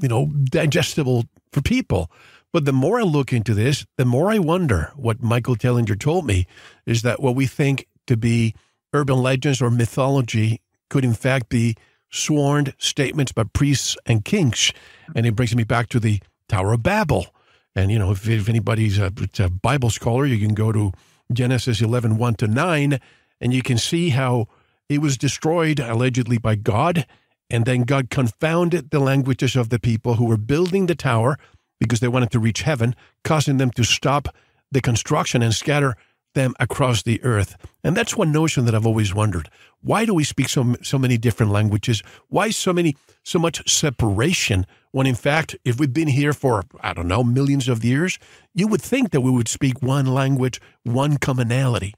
S2: you know, digestible for people. But the more I look into this, the more I wonder what Michael Tellinger told me is that what we think to be urban legends or mythology could in fact be sworn statements by priests and kings. And it brings me back to the Tower of Babel. And, you know, if, if anybody's a, a, Bible scholar, you can go to Genesis 11, 1 to 9, and you can see how it was destroyed allegedly by God. And then God confounded the languages of the people who were building the tower because they wanted to reach heaven, causing them to stop the construction and scatter them across the earth. And that's one notion that I've always wondered. Why do we speak so so many different languages? Why so many so much separation when in fact if we've been here for I don't know millions of years, you would think that we would speak one language, one commonality.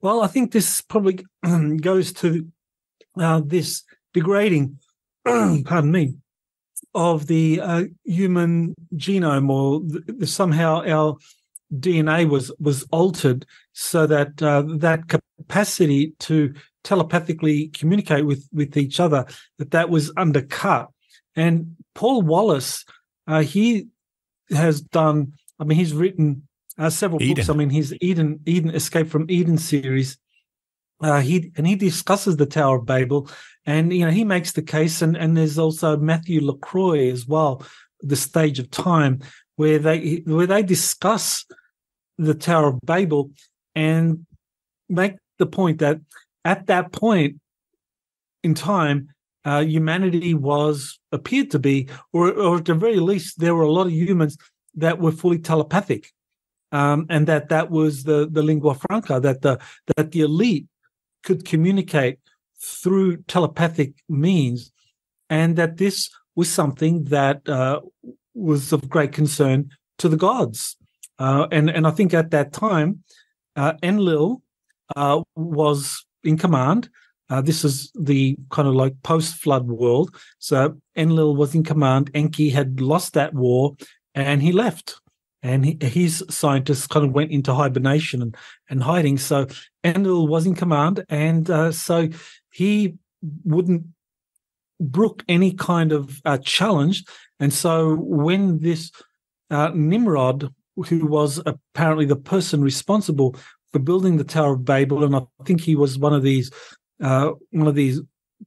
S4: Well, I think this probably <clears throat> goes to uh, this degrading, <clears throat> pardon me, of the uh, human genome, or the, somehow our DNA was was altered so that uh, that capacity to telepathically communicate with with each other that that was undercut. And Paul Wallis, uh, he has done. I mean, he's written uh, several Eden. books. I mean, his Eden Eden Escape from Eden series. Uh, he and he discusses the Tower of Babel, and you know he makes the case, and and there's also Matthew Lacroix as well, the Stage of Time, where they where they discuss the Tower of Babel and make the point that at that point in time, uh, humanity was appeared to be, or, or at the very least, there were a lot of humans that were fully telepathic, um, and that that was the the lingua franca that the that the elite could communicate through telepathic means, and that this was something that uh, was of great concern to the gods. Uh, and and I think at that time, uh, Enlil uh, was in command. Uh, this is the kind of like post-flood world. So Enlil was in command. Enki had lost that war, and he left. And he, his scientists kind of went into hibernation and, and hiding. So Enlil was in command, and uh, so he wouldn't brook any kind of uh, challenge. And so when this uh, Nimrod who was apparently the person responsible for building the Tower of Babel, and I think he was one of these uh, one of these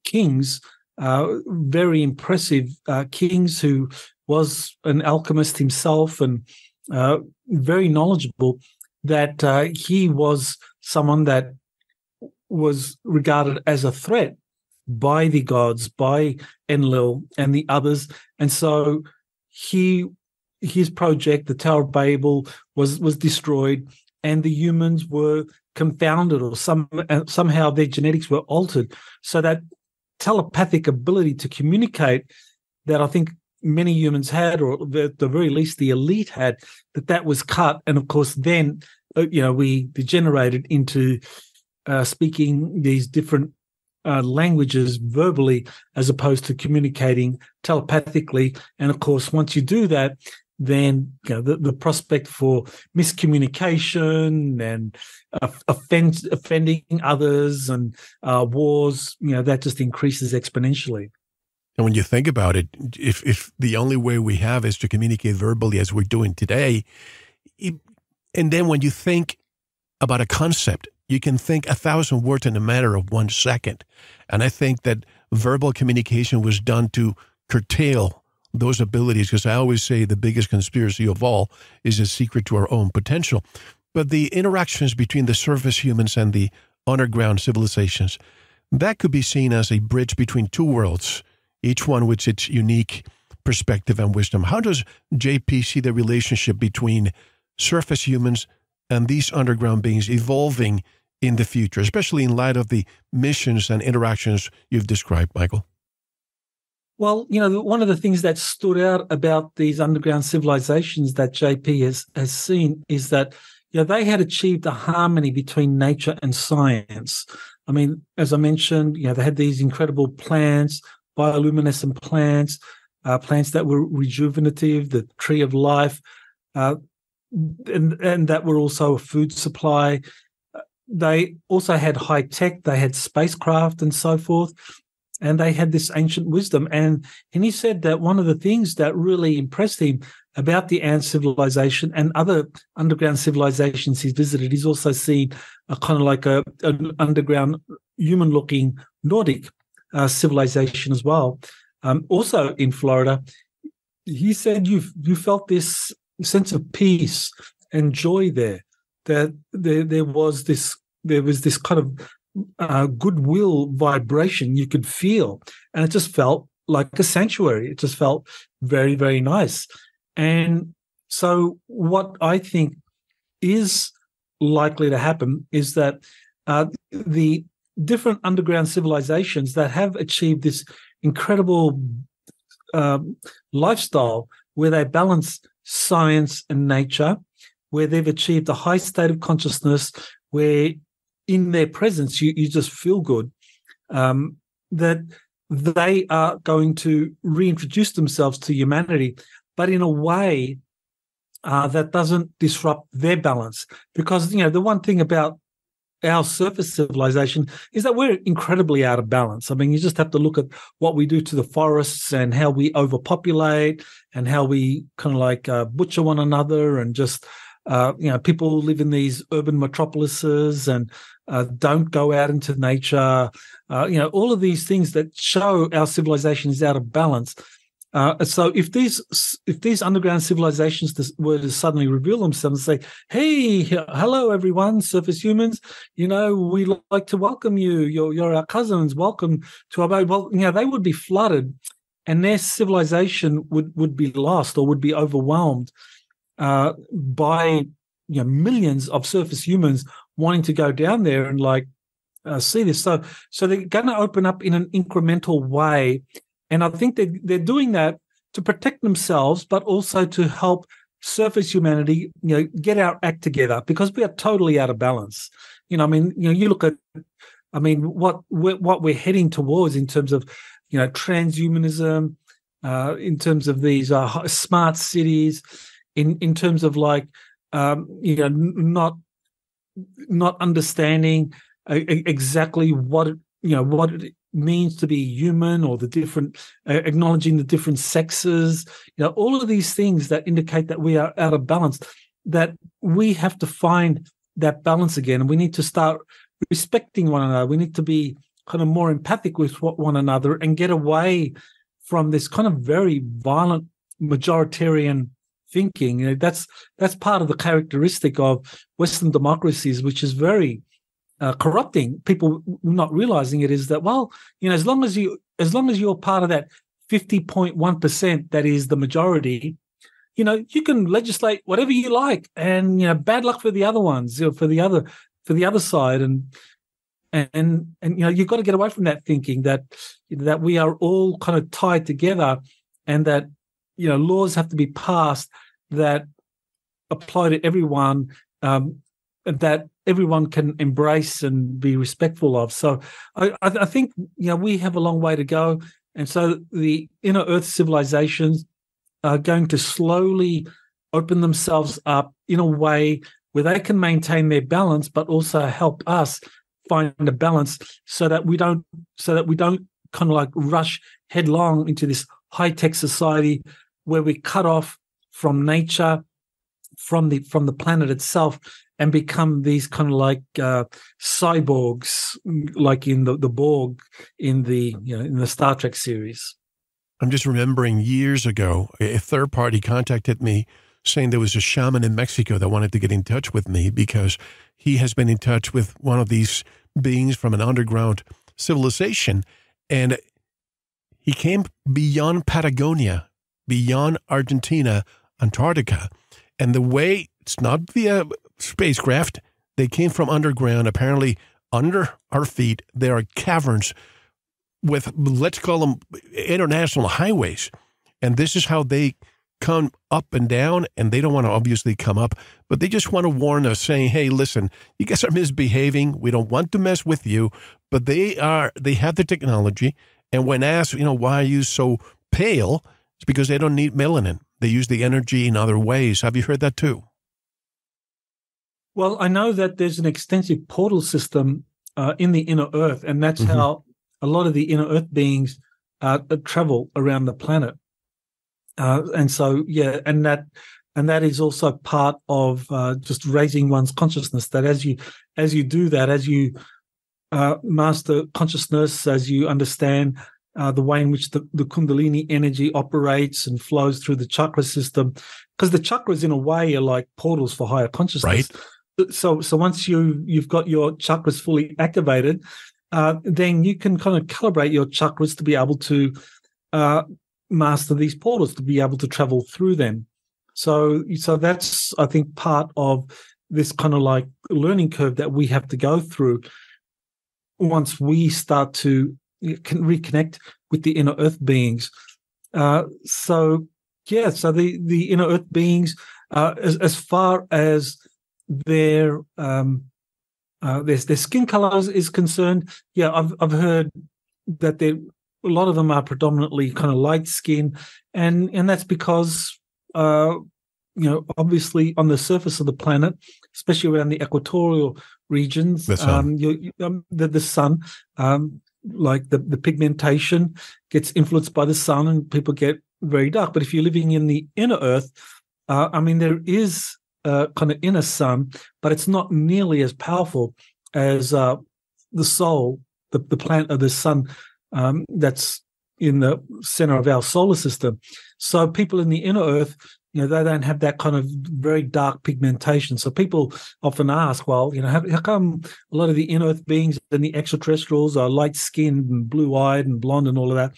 S4: kings, uh, very impressive uh, kings who was an alchemist himself and uh, very knowledgeable. That uh, he was someone that was regarded as a threat by the gods, by Enlil and the others, and so he his project, the Tower of Babel, was was destroyed, and the humans were confounded, or some uh, somehow their genetics were altered, so that telepathic ability to communicate that I think many humans had, or at the very least the elite had, that that was cut, and of course then uh, you know we degenerated into uh, speaking these different uh, languages verbally as opposed to communicating telepathically. And of course, once you do that, then you know, the, the prospect for miscommunication and uh, offend, offending others and uh, wars, you know, that just increases exponentially.
S2: And when you think about it, if, if the only way we have is to communicate verbally as we're doing today, it, and then when you think about a concept, you can think a thousand words in a matter of one second. And I think that verbal communication was done to curtail those abilities because I always say the biggest conspiracy of all is a secret to our own potential. But the interactions between the surface humans and the underground civilizations, that could be seen as a bridge between two worlds, each one with its unique perspective and wisdom. How does JP see the relationship between surface humans and these underground beings evolving in the future, especially in light of the missions and interactions you've described, Michael?
S4: Well, you know, one of the things that stood out about these underground civilizations that JP has has seen is that you know they had achieved a harmony between nature and science. I mean, as I mentioned, you know, they had these incredible plants, bioluminescent plants, uh, plants that were rejuvenative, the tree of life, uh, and and that were also a food supply. They also had high tech. They had spacecraft and so forth, and they had this ancient wisdom. And and he said that one of the things that really impressed him about the ant civilization and other underground civilizations he's visited, he's also seen a kind of like a an underground human-looking Nordic uh, civilization as well. Um, also in Florida, he said you you felt this sense of peace and joy there. That there there was this there was this kind of uh, goodwill vibration you could feel, and it just felt like a sanctuary. It just felt very very nice. And so, what I think is likely to happen is that uh, the different underground civilizations that have achieved this incredible um, lifestyle where they balance science and nature, where they've achieved a high state of consciousness, where in their presence you, you just feel good, um, that they are going to reintroduce themselves to humanity, but in a way uh, that doesn't disrupt their balance. Because, you know, the one thing about our surface civilization is that we're incredibly out of balance. I mean, you just have to look at what we do to the forests and how we overpopulate and how we kind of like uh, butcher one another and just, uh, you know, people live in these urban metropolises and uh, don't go out into nature. Uh, you know, all of these things that show our civilization is out of balance. Uh, so if these if these underground civilizations were to suddenly reveal themselves and say, "Hey, hello everyone, surface humans, you know we like to welcome you. You're you're our cousins. Welcome to our abode." Well, you know they would be flooded, and their civilization would would be lost or would be overwhelmed uh, by you know millions of surface humans wanting to go down there and like uh, see this. So so they're going to open up in an incremental way and I think they, they're doing that to protect themselves, but also to help surface humanity, you know, get our act together because we are totally out of balance. You know, I mean, you know, you look at, I mean, what we're, what we're heading towards in terms of, you know, transhumanism, uh, in terms of these uh, smart cities, in in terms of like, um, you know, not not understanding uh, exactly what you know what means to be human or the different uh, acknowledging the different sexes you know all of these things that indicate that we are out of balance that we have to find that balance again. And we need to start respecting one another. We need to be kind of more empathic with one another and get away from this kind of very violent majoritarian thinking. You know, that's that's part of the characteristic of western democracies which is very uh, corrupting people not realizing it is that well you know as long as you as long as you're part of that 50.1% that is the majority you know you can legislate whatever you like and you know bad luck for the other ones you know, for the other for the other side. And and and you know you've got to get away from that thinking that that we are all kind of tied together and that you know laws have to be passed that apply to everyone um, that everyone can embrace and be respectful of. So I, I, think you know we have a long way to go, and so the inner Earth civilizations are going to slowly open themselves up in a way where they can maintain their balance, but also help us find a balance so that we don't so that we don't kind of like rush headlong into this high tech society where we cut off from nature from the from the planet itself and become these kind of like uh, cyborgs, like in the, the Borg in the you know in the Star Trek series.
S2: I'm just remembering years ago, a third party contacted me saying there was a shaman in Mexico that wanted to get in touch with me because he has been in touch with one of these beings from an underground civilization. And he came beyond Patagonia, beyond Argentina, Antarctica. And the way it's not via spacecraft. They came from underground. Apparently, under our feet, there are caverns with let's call them international highways, and this is how they come up and down, and they don't want to obviously come up, but they just want to warn us, saying, "Hey, listen, you guys are misbehaving. We don't want to mess with you." But they are they have the technology, and when asked, you know, why are you so pale? It's because they don't need melanin. They use the energy in other ways. Have you heard that too?
S4: Well, I know that there's an extensive portal system uh, in the inner Earth, and that's mm-hmm. how a lot of the inner Earth beings uh, travel around the planet. Uh, and so, yeah, and that and that is also part of uh, just raising one's consciousness. That as you as you do that, as you uh, master consciousness, as you understand uh, the way in which the, the Kundalini energy operates and flows through the chakra system, because the chakras, in a way, are like portals for higher consciousness. Right. So, so once you you've got your chakras fully activated, uh, then you can kind of calibrate your chakras to be able to uh, master these portals, to be able to travel through them. So, so that's I think part of this kind of like learning curve that we have to go through once we start to can reconnect with the inner earth beings. Uh, so yeah, so the the inner earth beings, uh, as as far as their um, uh, their their skin colors is concerned, yeah, I've I've heard that they a lot of them are predominantly kind of light skin, and and that's because uh, you know obviously on the surface of the planet, especially around the equatorial regions,
S2: the sun, um,
S4: you, you, um, the, the sun um, like the, the pigmentation gets influenced by the sun and people get very dark. But if you're living in the inner earth, uh, I mean, there is kind of inner sun, but it's not nearly as powerful as uh, the soul, the, the planet of the sun um, that's in the center of our solar system. So people in the inner earth you know they don't have that kind of very dark pigmentation. So people often ask well you know how, how come a lot of the inner earth beings and the extraterrestrials are light skinned and blue eyed and blonde and all of that?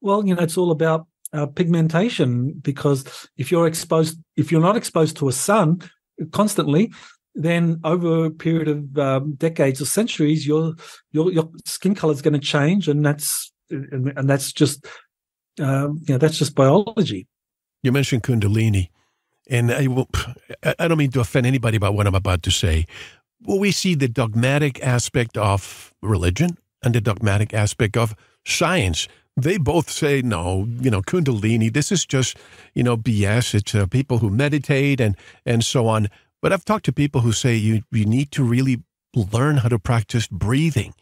S4: Well you know it's all about uh, pigmentation because if you're exposed if you're not exposed to a sun constantly then over a period of um, decades or centuries your your your skin color is going to change and that's and, and that's just um, you know that's just biology
S2: you mentioned Kundalini, and I, will, I don't mean to offend anybody about what I'm about to say. Well, we see the dogmatic aspect of religion and the dogmatic aspect of science. They both say, no, you know, Kundalini, this is just, you know, BS. It's uh, people who meditate and, and so on. But I've talked to people who say you, you need to really learn how to practice breathing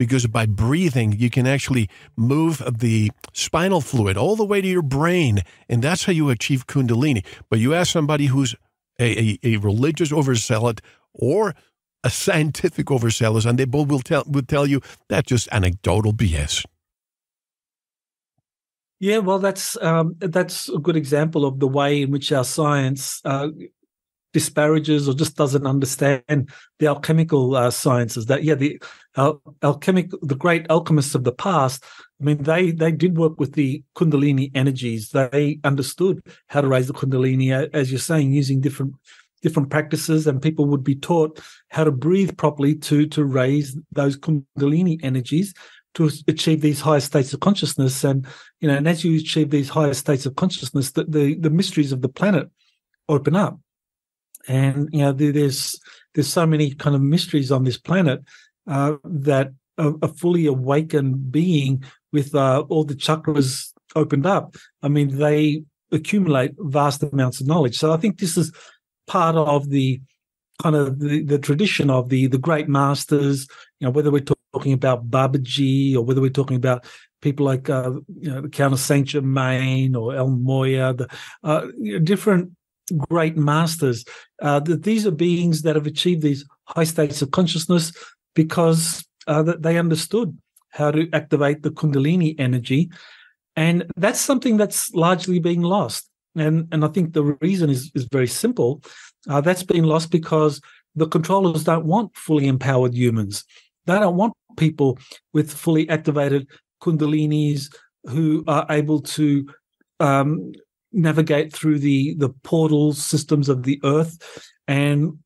S2: because by breathing, you can actually move the spinal fluid all the way to your brain. And that's how you achieve Kundalini. But you ask somebody who's a, a, a religious overzealot or a scientific overzealous, and they both will tell, will tell you that's just anecdotal BS.
S4: Yeah, well, that's um, that's a good example of the way in which our science uh, disparages or just doesn't understand the alchemical uh, sciences. That yeah, the al- alchemic, the great alchemists of the past. I mean, they they did work with the Kundalini energies. They understood how to raise the Kundalini, as you're saying, using different different practices, and people would be taught how to breathe properly to to raise those Kundalini energies to achieve these higher states of consciousness. And you know, and as you achieve these higher states of consciousness, the the, the mysteries of the planet open up and you know there's there's so many kind of mysteries on this planet uh, that a, a, fully awakened being with uh, all the chakras opened up. I mean they accumulate vast amounts of knowledge. So i think this is part of the kind of the, the tradition of the the great masters you know whether we're talking about babaji or whether we're talking about people like uh, you know the count of saint germain or el Morya, the uh, different great masters. Uh, that these are beings that have achieved these high states of consciousness because uh, they understood how to activate the Kundalini energy, and that's something that's largely being lost. And and I think the reason is is very simple. Uh, that's being lost because the controllers don't want fully empowered humans. They don't want people with fully activated kundalinis who are able to um, navigate through the the portal systems of the earth and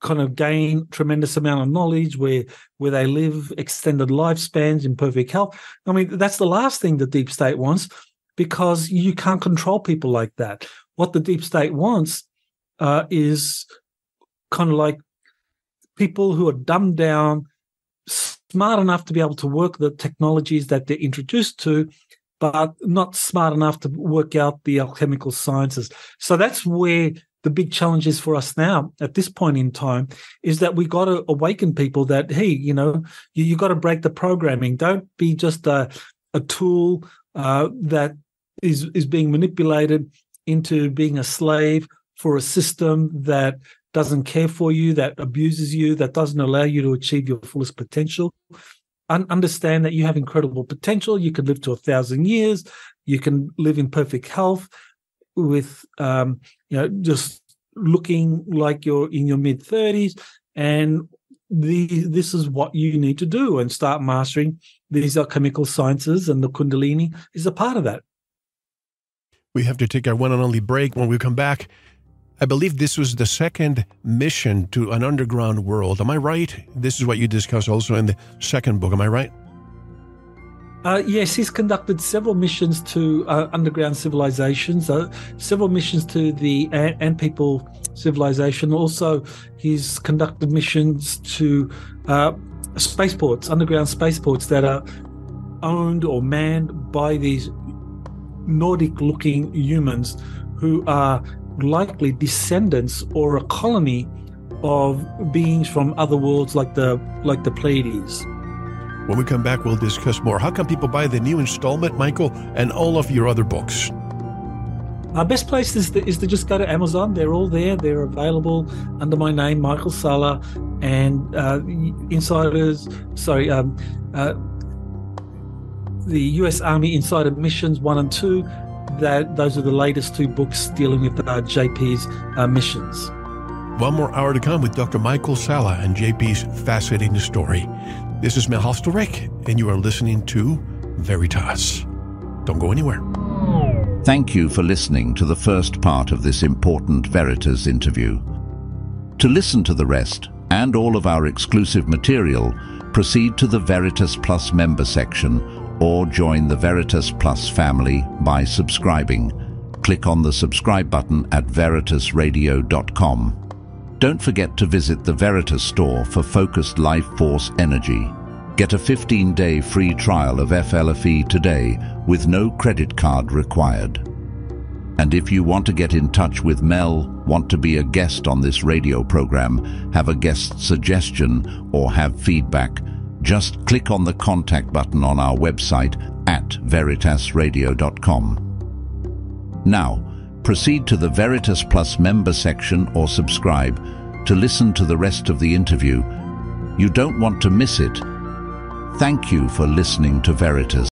S4: kind of gain tremendous amount of knowledge, where where they live extended lifespans in perfect health. I mean, that's the last thing the deep state wants because you can't control people like that. What the deep state wants uh, is kind of like people who are dumbed down, smart enough to be able to work the technologies that they're introduced to, but not smart enough to work out the alchemical sciences. So that's where the big challenge is for us now at this point in time is that we got to awaken people that hey you know you, you got to break the programming don't be just a, a tool uh, that is is being manipulated into being a slave for a system that doesn't care for you, that abuses you, that doesn't allow you to achieve your fullest potential. Un- understand that you have incredible potential. You can live to a thousand years. You can live in perfect health with, um, you know, just looking like you're in your mid 30s. And the, this is what you need to do and start mastering these alchemical sciences. And the Kundalini is a part of that.
S2: We have to take our one and only break. When we come back, I believe this was the second mission to an underground world. Am I right? This is what you discuss also in the second book. Am I right?
S4: Uh, yes, he's conducted several missions to uh, underground civilizations, uh, several missions to the Ant, Ant People civilization. Also, he's conducted missions to uh, spaceports, underground spaceports that are owned or manned by these Nordic looking humans who are likely descendants or a colony of beings from other worlds like the like the Pleiades.
S2: When we come back, we'll discuss more. How can people buy the new installment, Michael, and all of your other books?
S4: Our best place is to, is to just go to Amazon. They're all there. They're available under my name, Michael Salla, and uh, Insiders. Sorry, um, uh, the U.S. Army Insider Missions One and Two that those are the latest two books dealing with uh, JP's uh, missions.
S2: One more hour to come with Dr. Michael Salla and JP's fascinating story. This is Mel Halsterek, and you are listening to Veritas. Don't go anywhere.
S3: Thank you for listening to the first part of this important Veritas interview. To listen to the rest and all of our exclusive material, proceed to the Veritas Plus member section or join the Veritas Plus family by subscribing. Click on the subscribe button at veritasradio.com. Don't forget to visit the Veritas store for focused life force energy. Get a 15-day free trial of FLFE today with no credit card required. And if you want to get in touch with Mel, want to be a guest on this radio program, have a guest suggestion, or have feedback, just click on the contact button on our website at veritasradio.com. Now, proceed to the Veritas Plus member section or subscribe to listen to the rest of the interview. You don't want to miss it. Thank you for listening to Veritas.